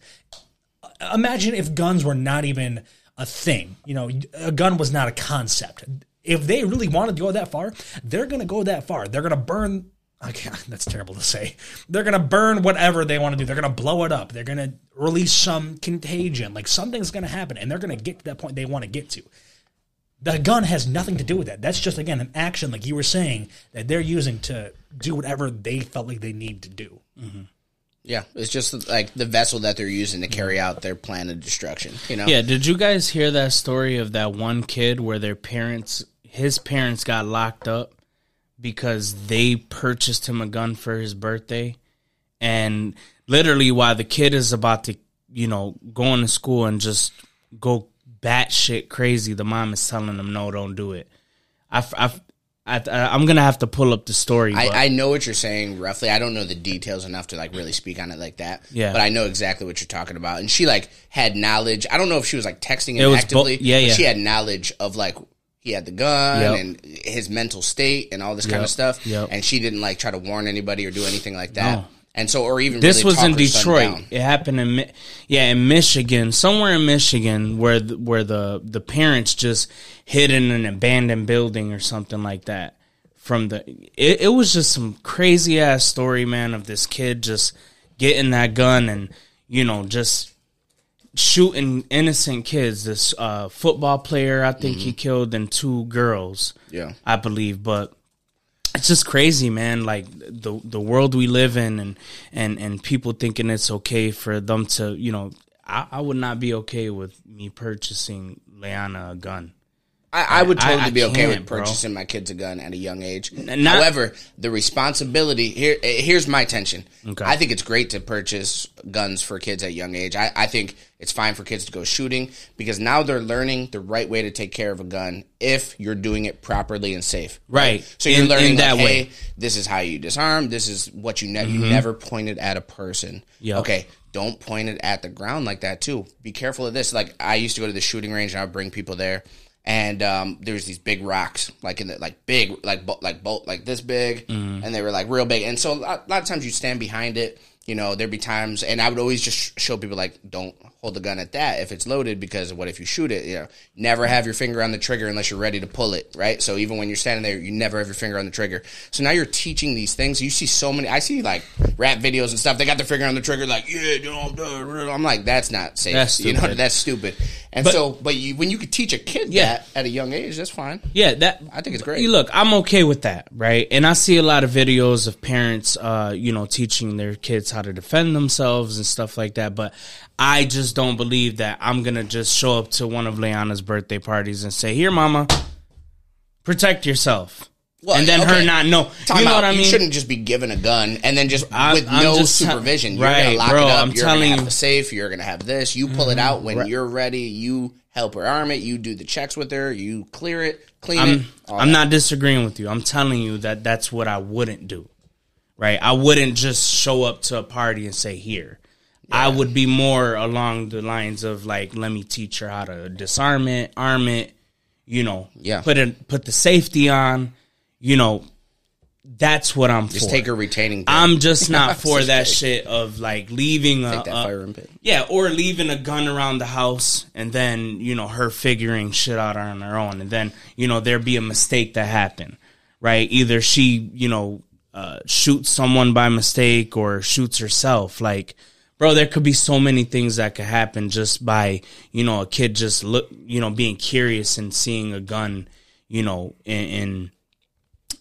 uh, imagine if guns were not even a thing. You know, a gun was not a concept. If they really wanted to go that far, they're going to go that far. They're going to burn. I that's terrible to say. They're going to burn whatever they want to do. They're going to blow it up. They're going to release some contagion. Like something's going to happen, and they're going to get to that point they want to get to. The gun has nothing to do with that. That's just again an action, like you were saying, that they're using to do whatever they felt like they need to do. Mm-hmm. Yeah, it's just like the vessel that they're using to carry out their plan of destruction. You know. Yeah, did you guys hear that story of that one kid where their parents, his parents got locked up because they purchased him a gun for his birthday? And literally, while the kid is about to, you know, go into school and just go batshit crazy, the mom is telling him, no, don't do it. I, I, I, I'm going to have to pull up the story. I, I know what you're saying roughly. I don't know the details enough to like really speak on it like that. Yeah. But I know exactly what you're talking about. And she like had knowledge. I don't know if she was like texting It him was actively. bo- yeah, but yeah. She had knowledge of like he had the gun Yep. and his mental state and all this kind of stuff. Yep. And she didn't like try to warn anybody or do anything like that. No. And so, or even this really was in Detroit. It happened in yeah in Michigan, somewhere in Michigan, where the, where the the parents just hid in an abandoned building or something like that. From the it, it was just some crazy ass story, man, of this kid just getting that gun and you know just shooting innocent kids. This uh, football player, I think he killed, and two girls. Yeah. I believe, but it's just crazy, man. Like the the world we live in, and and and people thinking it's okay for them to, you know, I, I would not be okay with me purchasing Leanna a gun. I, I would totally I be okay with bro. purchasing my kids a gun at a young age. not- However, the responsibility here eh, here's my tension. Okay. I think it's great to purchase guns for kids at young age. I, I think it's fine for kids to go shooting because now they're learning the right way to take care of a gun if you're doing it properly and safe. Right. So you're In- learning in that like, way. hey, this is how you disarm. This is what you ne- you never pointed at a person. Yep. Okay. Don't point it at the ground like that too. Be careful of this. Like I used to go to the shooting range and I would bring people there, and um, there was these big rocks, like in the like big, like bo- like bolt, like this big, and they were like real big. And so a lot, a lot of times you stand behind it. You know, there'd be times, and I would always just show people like, don't hold the gun at that if it's loaded, because what if you shoot it? You know, never have your finger on the trigger unless you're ready to pull it, right? So even when you're standing there, you never have your finger on the trigger. So now you're teaching these things. You see so many. I see like rap videos and stuff. They got their finger on the trigger, like yeah, do it." I'm like, that's not safe. That's You know, stupid. that's stupid. And But- so, but you, when you could teach a kid Yeah. that at a young age, that's fine. Yeah, that I think it's great. Look, I'm okay with that, right? And I see a lot of videos of parents, uh, you know, teaching their kids how to defend themselves and stuff like that. But I just don't believe that I'm gonna just show up to one of Leanna's birthday parties and say, "Here, mama, protect yourself," Well, and then her not know. Time you know out. what I mean? You shouldn't just be given a gun and then just I'm- with I'm no just supervision. You're right, gonna lock bro, it up. I'm you're telling gonna have you. the safe. You're gonna have this. You pull it mm-hmm. out when you're ready. You help her arm it. You do the checks with her. You clear it, clean it. I'm, all I'm that. not disagreeing with you. I'm telling you that that's what I wouldn't do. Right? I wouldn't just show up to a party and say here. I would be more along the lines of like, let me teach her how to disarm it, arm it, you know, Yeah. put it, put the safety on, you know. That's what I'm Just for. take her retaining. I'm just not for that shit of like leaving a, Take that a- fire pit. yeah, or leaving a gun around the house and then, you know, her figuring shit out on her own. And then, you know, there be a mistake that happened, right? Either she, you know, uh, shoots someone by mistake or shoots herself. Like, bro, there could be so many things that could happen just by you know a kid just look you know being curious and seeing a gun, you know, in, in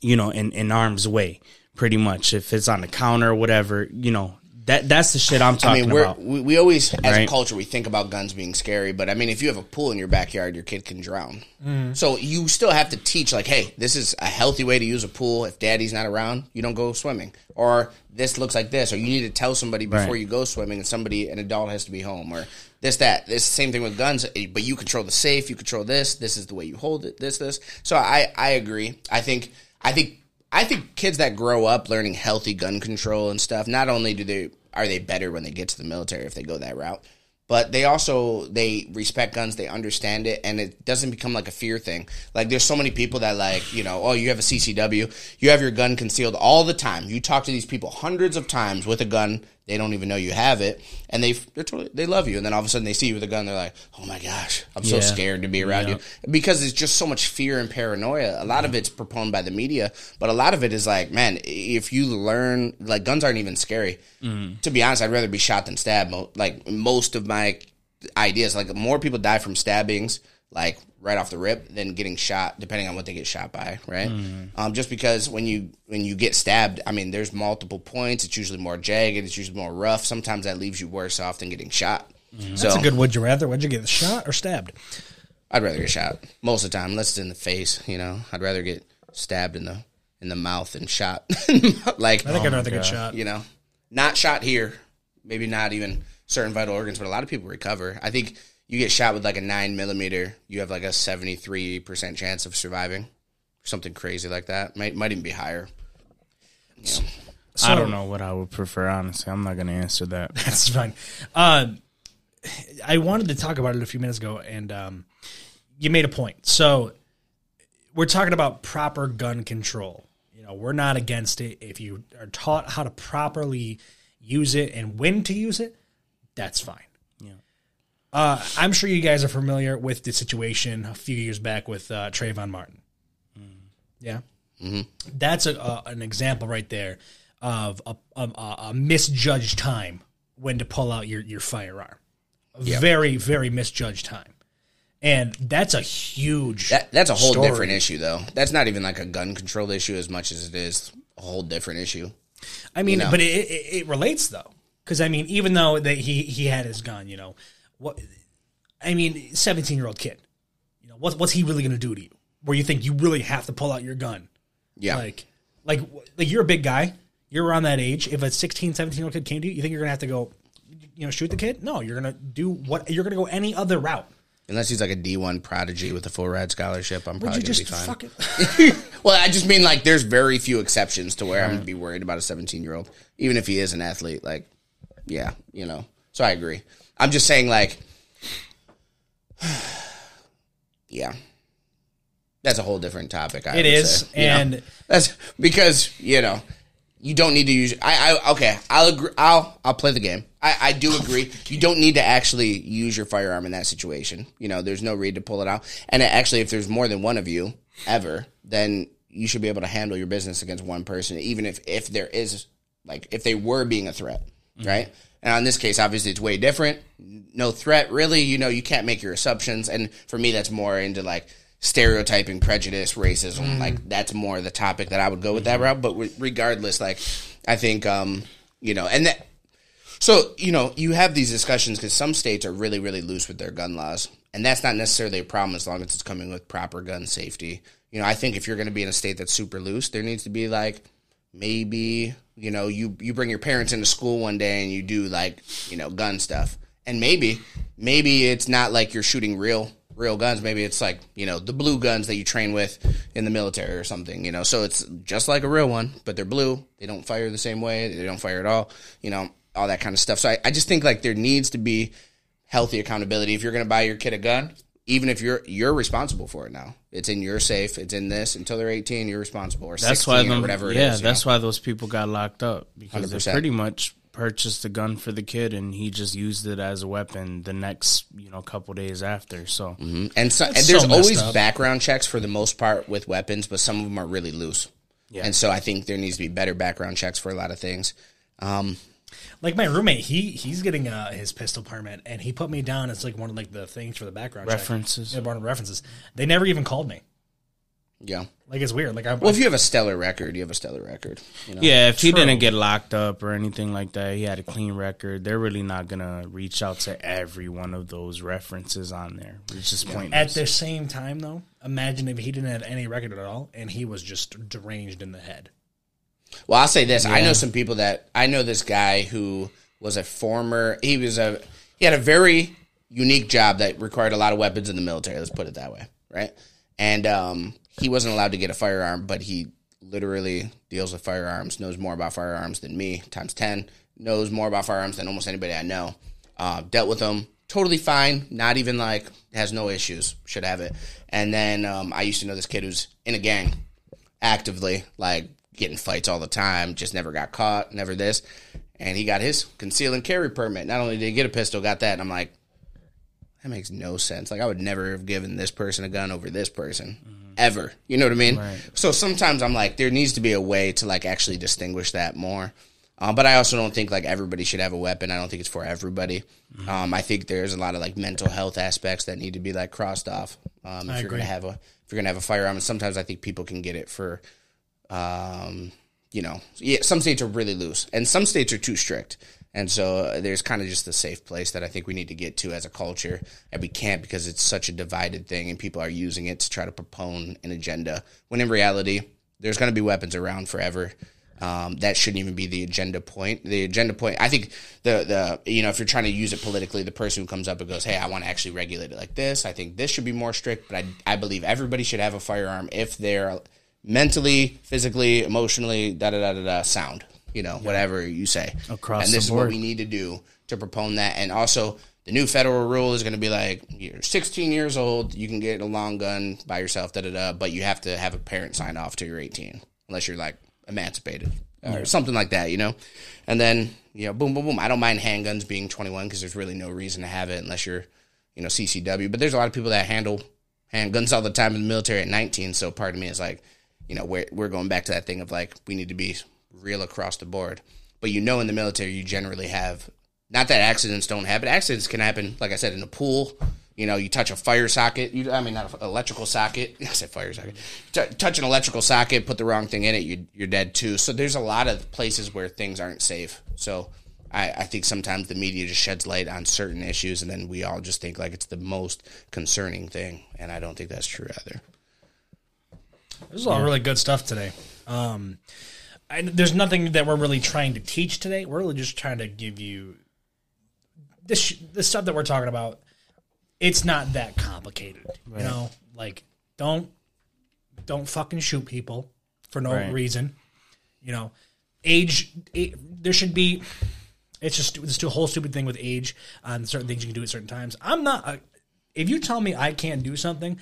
you know in in arm's way. Pretty much, if it's on the counter or whatever, you know, that that's the shit I'm talking about. I mean, we're, about. we we always, as a culture, we think about guns being scary. But I mean, if you have a pool in your backyard, your kid can drown. Mm-hmm. So you still have to teach, like, hey, this is a healthy way to use a pool. If daddy's not around, you don't go swimming. Or this looks like this. Or you need to tell somebody before Right. you go swimming, and somebody, an adult, has to be home. Or this, that. It's the same thing with guns. eh, But you control the safe. You control this. This is the way you hold it. This, this. So I, I agree. I think, I think I think kids that grow up learning healthy gun control and stuff, not only do they are they better when they get to the military if they go that route, but they also they respect guns, they understand it, and it doesn't become like a fear thing. Like there's so many people that like you know, oh, you have a CCW, you have your gun concealed all the time. You talk to these people hundreds of times with a gun, they don't even know you have it, and they they're totally, they love you, and then all of a sudden they see you with a gun, they're like, oh my gosh, I'm so scared to be around Yeah. you because it's just so much fear and paranoia. A lot of it's proponed by the media, but a lot of it is like, man, if you learn, like, guns aren't even scary. Mm-hmm. To be honest, I'd rather be shot than stabbed. Like, most of my ideas, like, more people die from stabbings, like, right off the rip than getting shot, depending on what they get shot by, right? Um, just because when you when you get stabbed, I mean, there's multiple points. It's usually more jagged. It's usually more rough. Sometimes that leaves you worse off than getting shot. So That's a good would you rather. Would you get shot or stabbed? I'd rather get shot most of the time, unless it's in the face. You know, I'd rather get stabbed in the in the mouth and shot. like I think I'd rather get shot. you know, not shot here. Maybe not even certain vital organs, but a lot of people recover. I think you get shot with like a nine millimeter, you have like a seventy three percent chance of surviving. Something crazy like that might might even be higher. I don't know what I would prefer. Honestly, I'm not gonna answer that. That's fine. Uh, I wanted to talk about it a few minutes ago, and um, you made a point. So we're talking about proper gun control. You know, we're not against it. If you are taught how to properly use it and when to use it, that's fine. Uh, I'm sure you guys are familiar with the situation a few years back with uh, Trayvon Martin. Yeah, that's a, uh, an example right there of a, a, a misjudged time when to pull out your, your firearm. A very, very misjudged time. And that's a huge. That that's a whole story. different issue, though. That's not even like a gun control issue as much as it is a whole different issue. I mean, know. but it, it, it relates though, because I mean, even though that he he had his gun, you know, what I mean, seventeen year old kid, you know, what, what's he really going to do to you? Where you think you really have to pull out your gun? Yeah, Like, like, like you're a big guy. You're around that age. If a 16, 17 year old kid came to you, you think you're going to have to go, you know, shoot the kid? No, you're going to do what? You're going to go any other route. unless he's like a D one prodigy with a full ride scholarship, I'm Would probably gonna just be fine. Well, I just mean like there's very few exceptions to where I'm gonna be worried about a 17 year old, even if he is an athlete. Like, yeah, you know. So I agree. I'm just saying, like, yeah, that's a whole different topic. I It is, say, you know? and- that's because you know you don't need to use. I, I okay. I'll agree. I'll I'll play the game. I, I do agree. You don't need to actually use your firearm in that situation. You know, there's no need to pull it out. And actually, if there's more than one of you ever, then you should be able to handle your business against one person, even if if there is like if they were being a threat, mm-hmm. right? And in this case, obviously, it's way different. No threat, really. You know, you can't make your assumptions. And for me, that's more into like stereotyping, prejudice, racism. Like that's more the topic that I would go with that route. But re- regardless, like I think, um, you know, and that. So you know, you have these discussions because some states are really, really loose with their gun laws, and that's not necessarily a problem as long as it's coming with proper gun safety. You know, I think if you're going to be in a state that's super loose, there needs to be like maybe you know you you bring your parents into school one day and you do like you know gun stuff, and maybe maybe it's not like you're shooting real real guns. Maybe it's like you know the blue guns that you train with in the military or something. You know, so it's just like a real one, but they're blue. They don't fire the same way. They don't fire at all. You know, all that kind of stuff. So I, I just think like there needs to be healthy accountability. If you're going to buy your kid a gun, even if you're you're responsible for it now, it's in your safe. It's in this until they're 18. You're responsible or That's 16 why or them, whatever. it yeah, is, that's know? why those people got locked up because they 100%. pretty much purchased a gun for the kid and he just used it as a weapon the next you know couple days after. So And, so, and there's so always up. background checks for the most part with weapons, but some of them are really loose. yeah. And so I think there needs to be better background checks for a lot of things. Um, Like my roommate, he he's getting uh, his pistol permit, and he put me down as like one of like the things for the background check. References. Yeah, one of the references. They never even called me. yeah. Like it's weird. Like I, Well, if you have a stellar record, you have a stellar record. You know? Yeah, if he True. didn't get locked up or anything like that, he had a clean record. They're really not gonna reach out to every one of those references on there. It's just at the same time though, imagine if he didn't have any record at all, and he was just deranged in the head. Well, I'll say this: I know some people that I know this guy who was a former. He was a he had a very unique job that required a lot of weapons in the military. Let's put it that way, right? And um, he wasn't allowed to get a firearm, but he literally deals with firearms, knows more about firearms than me times ten, knows more about firearms than almost anybody I know. Uh, dealt with them totally fine, not even like has no issues, should have it. And then um, I used to know this kid who's in a gang actively, like getting fights all the time, just never got caught, never this. And he got his conceal and carry permit. Not only did he get a pistol, got that. And I'm like, that makes no sense. Like I would never have given this person a gun over this person. Ever. You know what I mean? So sometimes I'm like, there needs to be a way to like actually distinguish that more. Uh, but I also don't think like everybody should have a weapon. I don't think it's for everybody. Um, I think there's a lot of like mental health aspects that need to be like crossed off. Um, if you're agree. gonna have a if you're gonna have a firearm, and sometimes I think people can get it for um, you know, yeah, some states are really loose, and some states are too strict. And so uh, there's kind of just a safe place that I think we need to get to as a culture, and we can't because it's such a divided thing, and people are using it to try to propone an agenda. When in reality, there's going to be weapons around forever. Um, that shouldn't even be the agenda point. The agenda point, I think, the the you know, if you're trying to use it politically, the person who comes up and goes, "Hey, I want to actually regulate it like this. I think this should be more strict." But I I believe everybody should have a firearm if they're mentally, physically, emotionally, da da da da da, sound. You know, whatever you say. Across and this is what we need to do to propone that. And also, the new federal rule is going to be like, you're 16 years old, you can get a long gun by yourself, da da da, but you have to have a parent sign off till you're 18, unless you're like emancipated or something like that, you know. And then you know, boom, boom, boom. I don't mind handguns being 21 because there's really no reason to have it unless you're, you know, CCW. But there's a lot of people that handle handguns all the time in the military at 19. So part of me is like, you know, we're we're going back to that thing of like we need to be real across the board. But you know, in the military, you generally have not that accidents don't happen. Accidents can happen, like I said, in a pool. You know, you touch a fire socket. You, I mean, not an electrical socket. I said fire socket. T- touch an electrical socket, put the wrong thing in it, you, you're dead too. So there's a lot of places where things aren't safe. So I, I think sometimes the media just sheds light on certain issues, and then we all just think like it's the most concerning thing, and I don't think that's true either. This is all really good stuff today. Um, I, there's nothing that we're really trying to teach today. We're really just trying to give you this the stuff that we're talking about. It's not that complicated, you know. Like, don't don't fucking shoot people for no Right. reason. You know, age. There should be. It's just a whole stupid thing with age on certain things you can do at certain times. I'm not. A, if you tell me I can't do something,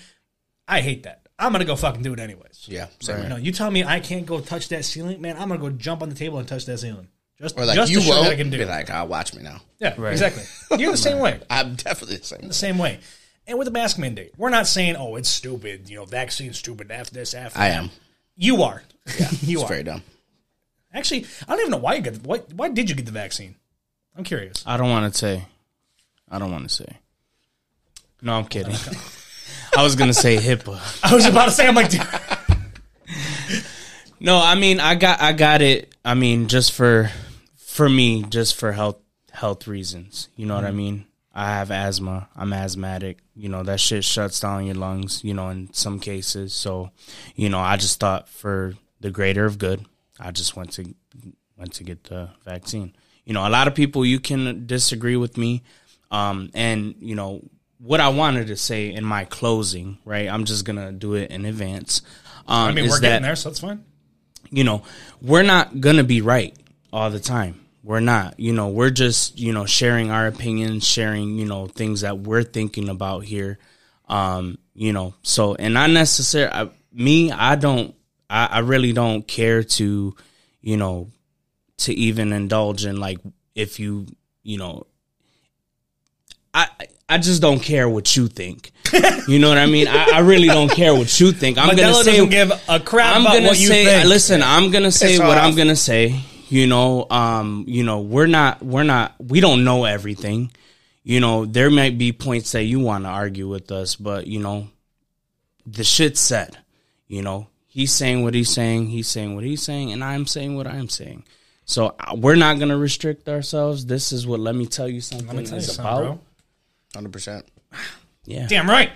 I hate that. I'm gonna go fucking do it anyways. Yeah, same You know, you tell me I can't go touch that ceiling, man. I'm gonna go jump on the table and touch that ceiling. Just, Or like just you to show won't that I can do. be it. like, "Ah, watch me now." yeah, exactly. You're the same way. I'm definitely the same. The same way. And with the mask mandate, we're not saying, "Oh, it's stupid." You know, vaccine stupid. After this, after I that. am. You are. Yeah, you It's are. very dumb. Actually, I don't even know why you got. Why, why did you get the vaccine? I'm curious. I don't want to say. I don't want to say. No, I'm kidding. I was gonna say HIPAA. I was about to say, I'm like, dude, No, I mean I got I got it. I mean just for for me, just for health health reasons. You know what I mean? I have asthma. I'm asthmatic. You know that shit shuts down your lungs. You know in some cases. So, you know I just thought for the greater of good, I just went to went to get the vaccine. You know a lot of people you can disagree with me, um, and you know what I wanted to say in my closing. Right, I'm just gonna do it in advance. Um, I mean, we're that- getting there, so that's fine. you know, we're not gonna be right all the time. We're not. You know, we're just, you know, sharing our opinions, sharing, you know, things that we're thinking about here. Um, you know, so and not necessarily I, me, I don't I, I really don't care to, you know, to even indulge in like if you, you know, I I just don't care what you think. You know what I mean? I, I really don't care what you think. I'm gonna say doesn't give a crap I'm about gonna what you say think. listen, I'm gonna say Piss what I'm gonna say. You know, um, you know, we're not we're not we don't know everything. You know, there might be points that you want to argue with us, but you know, the shit's said. You know, he's saying what he's saying, he's saying what he's saying, and I'm saying what I'm saying. So uh, we're not gonna restrict ourselves. This is what let me tell you something Let me tell you is something, about. bro. Hundred percent. Yeah. Damn right.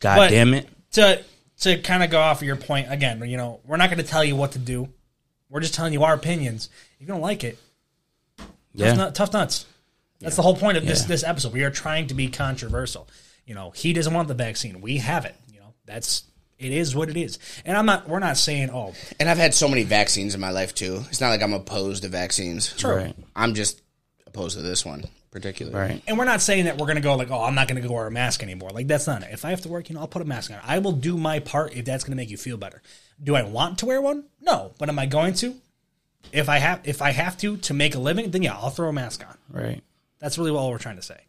God But- damn it. To to kind of go off of your point again, you know, we're not going to tell you what to do. We're just telling you our opinions. If you don't like it, Yeah. tough, nut, tough nuts. That's the whole point of this Yeah. this episode. We are trying to be controversial. You know, he doesn't want the vaccine. We have it. You know, that's it is what it is. And I'm not. We're not saying oh, And I've had so many vaccines in my life too. It's not like I'm opposed to vaccines. true. Right. I'm just opposed to this one particularly. Right. And we're not saying that we're going to go like, oh, I'm not going to go wear a mask anymore. Like that's not it. If I have to work, you know, I'll put a mask on. I will do my part if that's going to make you feel better. Do I want to wear one? No, but am I going to? If I have, if I have to to make a living, then yeah, I'll throw a mask on. Right. That's really all we're trying to say.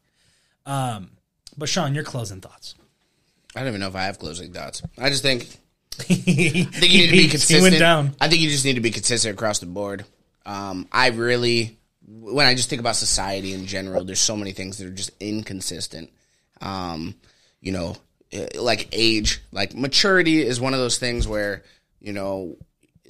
Um, but Sean, your closing thoughts. I don't even know if I have closing thoughts. I just think he, I think you need to be consistent. went down. I think you just need to be consistent across the board. Um, I really, when I just think about society in general, there's so many things that are just inconsistent. Um, you know, eh, like age, like maturity is one of those things where you know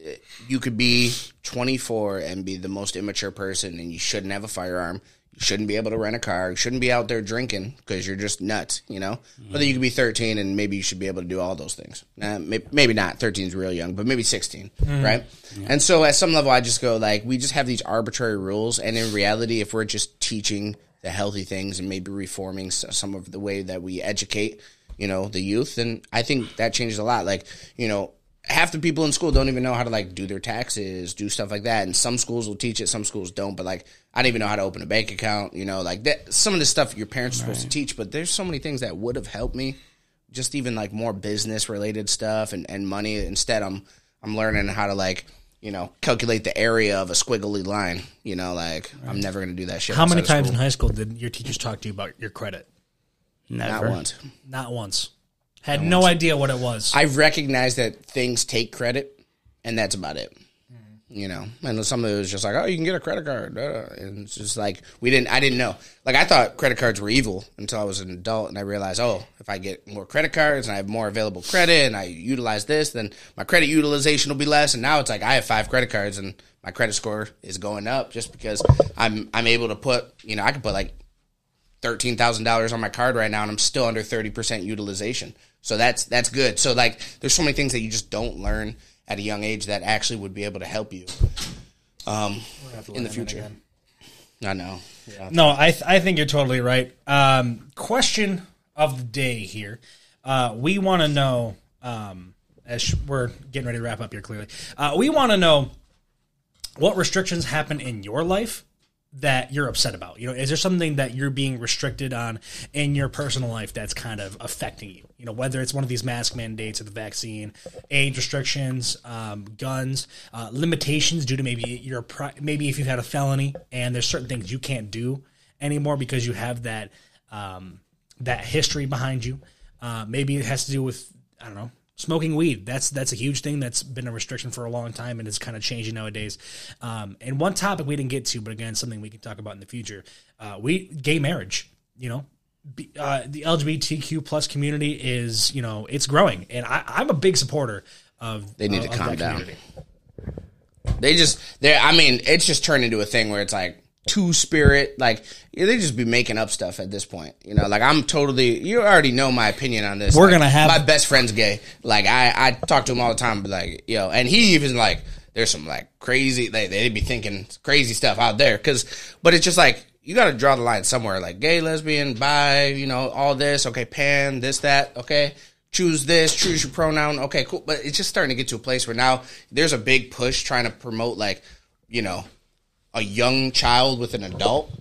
eh, you could be 24 and be the most immature person, and you shouldn't have a firearm. Shouldn't be able to rent a car. Shouldn't be out there drinking because you're just nuts, you know? But then you could be 13 and maybe you should be able to do all those things. May- maybe not. 13 is real young, but maybe 16, mm. right? And so at some level, I just go like, we just have these arbitrary rules. And in reality, if we're just teaching the healthy things and maybe reforming some of the way that we educate, you know, the youth, then I think that changes a lot. Like, you know, half the people in school don't even know how to like do their taxes, do stuff like that. And some schools will teach it, some schools don't. But like, I don't even know how to open a bank account. You know, like that. Some of the stuff your parents are supposed to teach, but there's so many things that would have helped me. Just even like more business related stuff and, and money. Instead, I'm I'm learning how to like you know calculate the area of a squiggly line. You know, like I'm never gonna do that shit. How many times in high school did your teachers talk to you about your credit? Not Never. once. Not once. Had no idea what it was. I recognize that things take credit, and that's about it. You know, and some of it was just like, oh, you can get a credit card, uh, and it's just like we didn't. I didn't know. Like I thought credit cards were evil until I was an adult, and I realized, oh, if I get more credit cards and I have more available credit, and I utilize this, then my credit utilization will be less. And now it's like I have five credit cards, and my credit score is going up just because I'm I'm able to put. You know, I can put like thirteen thousand dollars on my card right now, and I'm still under thirty percent utilization. So that's that's good. So like, there's so many things that you just don't learn at a young age that actually would be able to help you um, in the future. I know. Yeah. No, I th- I think you're totally right. Um, question of the day here. Uh, we want to know um, as we're getting ready to wrap up here. Clearly, uh, we want to know what restrictions happen in your life that you're upset about. You know, is there something that you're being restricted on in your personal life that's kind of affecting you? You know, whether it's one of these mask mandates or the vaccine, age restrictions, um, guns, uh, limitations due to maybe your pri- maybe if you've had a felony and there's certain things you can't do anymore because you have that um, that history behind you. Uh, maybe it has to do with I don't know smoking weed. That's that's a huge thing that's been a restriction for a long time and it's kind of changing nowadays. Um, and one topic we didn't get to, but again something we can talk about in the future. Uh, we gay marriage. You know, uh, the LGBTQ plus community is you know it's growing, and I, I'm a big supporter of. They need of- to calm down. community. They just they I mean, it's just turned into a thing where it's like two spirit, like they just be making up stuff at this point. You know, like I'm totally you already know my opinion on this. We're Like, gonna have- my best friend's gay. Like I I talk to him all the time, but like yo, and he even like there's some like crazy they they be thinking crazy stuff out there because but it's just like you got to draw the line somewhere like gay lesbian bi you know all this okay pan this that okay choose this choose your pronoun okay cool but it's just starting to get to a place where now there's a big push trying to promote like you know a young child with an adult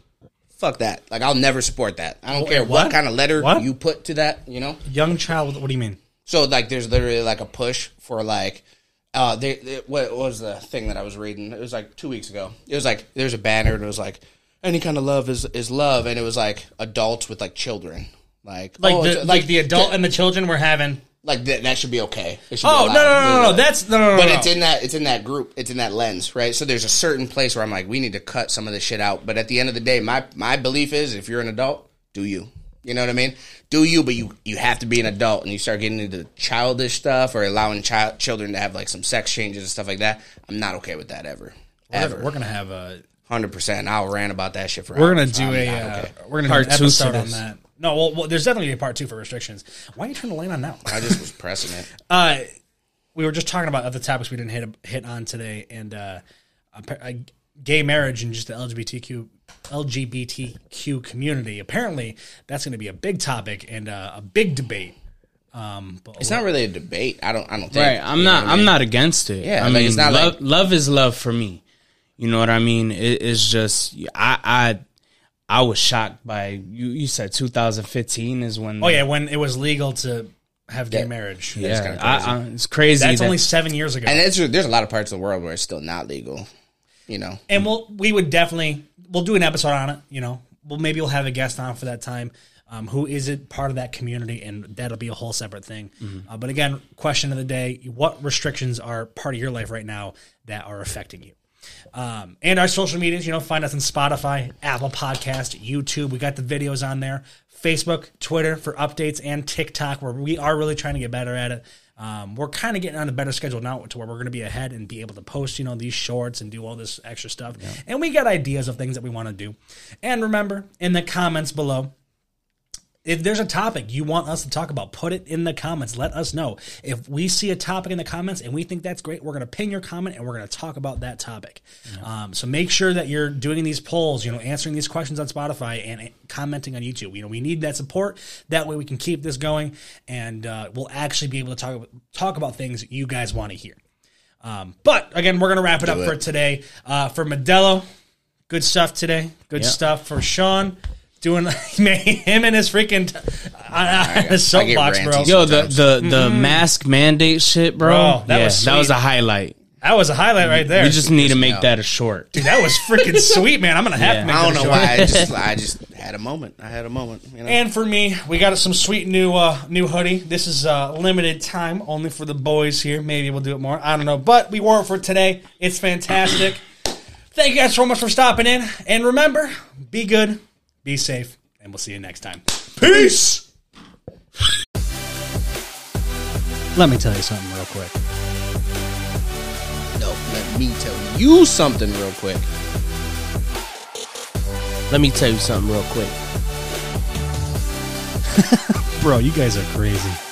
fuck that like i'll never support that i don't care what, what? kind of letter What? you put to that you know Young child. What do you mean? so like, there's literally like a push for like, uh, they, they- what was the thing that I was reading? It was like two weeks ago. It was like there's a banner and it was like any kind of love is is love, and it was like adults with like children, like Like oh, the it's- like the adult and the children were having. Like that, that should be okay. It should be Oh no allowed. no no no no! That's no no no. But no. it's in that it's in that group. It's in that lens, right? So there's a certain place where I'm like, we need to cut some of this shit out. But at the end of the day, my my belief is, if you're an adult, do you. You know what I mean? Do you? But you you have to be an adult, and you start getting into childish stuff or allowing child children to have like some sex changes and stuff like that. I'm not okay with that ever, We're ever. gonna, we're gonna have a Hundred percent. I'll rant about that shit for. we're gonna do I'm a uh, okay. we're gonna Part do an episode on that. No, well, well, there's definitely a part two for restrictions. Why are you turning the lane on now? I just was pressing it. Uh, we were just talking about other topics we didn't hit hit on today, and uh, appa- uh, gay marriage and just the LGBTQ LGBTQ community. Apparently, that's going to be a big topic and uh, a big debate. Um, but It's not really a debate. I don't. I don't think. Right. I'm not. what I I'm mean? not against it. Yeah, I like, mean, it's not love, like- love is love for me. You know what I mean? It, it's just I I I was shocked by you. You said 2015 is when. oh yeah, when it was legal to have gay Yeah. marriage, yeah. kinda crazy. I, it's crazy. that's that- only seven years ago. And it's, there's a lot of parts of the world where it's still not legal. You know. and we'll we would definitely we'll do an episode on it. You know, we'll maybe we'll have a guest on for that time. Um, who is it part of that community, and that'll be a whole separate thing. Uh, but again, question of the day: What restrictions are part of your life right now that are affecting you? Um, and our social medias, you know, find us on Spotify, Apple Podcast, YouTube. We got the videos on there, Facebook, Twitter for updates, and TikTok, where we are really trying to get better at it. Um, we're kind of getting on a better schedule now to where we're going to be ahead and be able to post, you know, these shorts and do all this extra stuff. And we got ideas of things that we want to do. And remember, in the comments below, if there's a topic you want us to talk about, put it in the comments. Let us know. If we see a topic in the comments and we think that's great, we're going to pin your comment and we're going to talk about that topic. Um, so make sure that you're doing these polls, you know, answering these questions on Spotify and commenting on YouTube. You know, we need that support. That way we can keep this going and uh, we'll actually be able to talk, talk about things you guys want to hear. Um, but again, we're going to wrap it up it. for today. Uh, for Modelo, good stuff today. Good Yeah. stuff for Sean. Doing him and his freaking uh, get soapbox, bro. ranty. Yo, the the the mask mandate shit, bro. Bro, that yeah, was that was sweet. a highlight. That was a highlight right there. We just need to make that a short. Dude, that was freaking sweet, man. I'm gonna have Yeah. to make I don't that a know short. why. I just I just had a moment. I had a moment. You know. And for me, we got some sweet new uh, new hoodie. This is uh, limited time, only for the boys here. Maybe we'll do it more. I don't know, but we wore it for today. It's fantastic. Thank you guys so much for stopping in, and remember, be good, be safe, and we'll see you next time. Peace. Let me tell you something real quick. No, let me tell you something real quick. Let me tell you something real quick. Bro, you guys are crazy.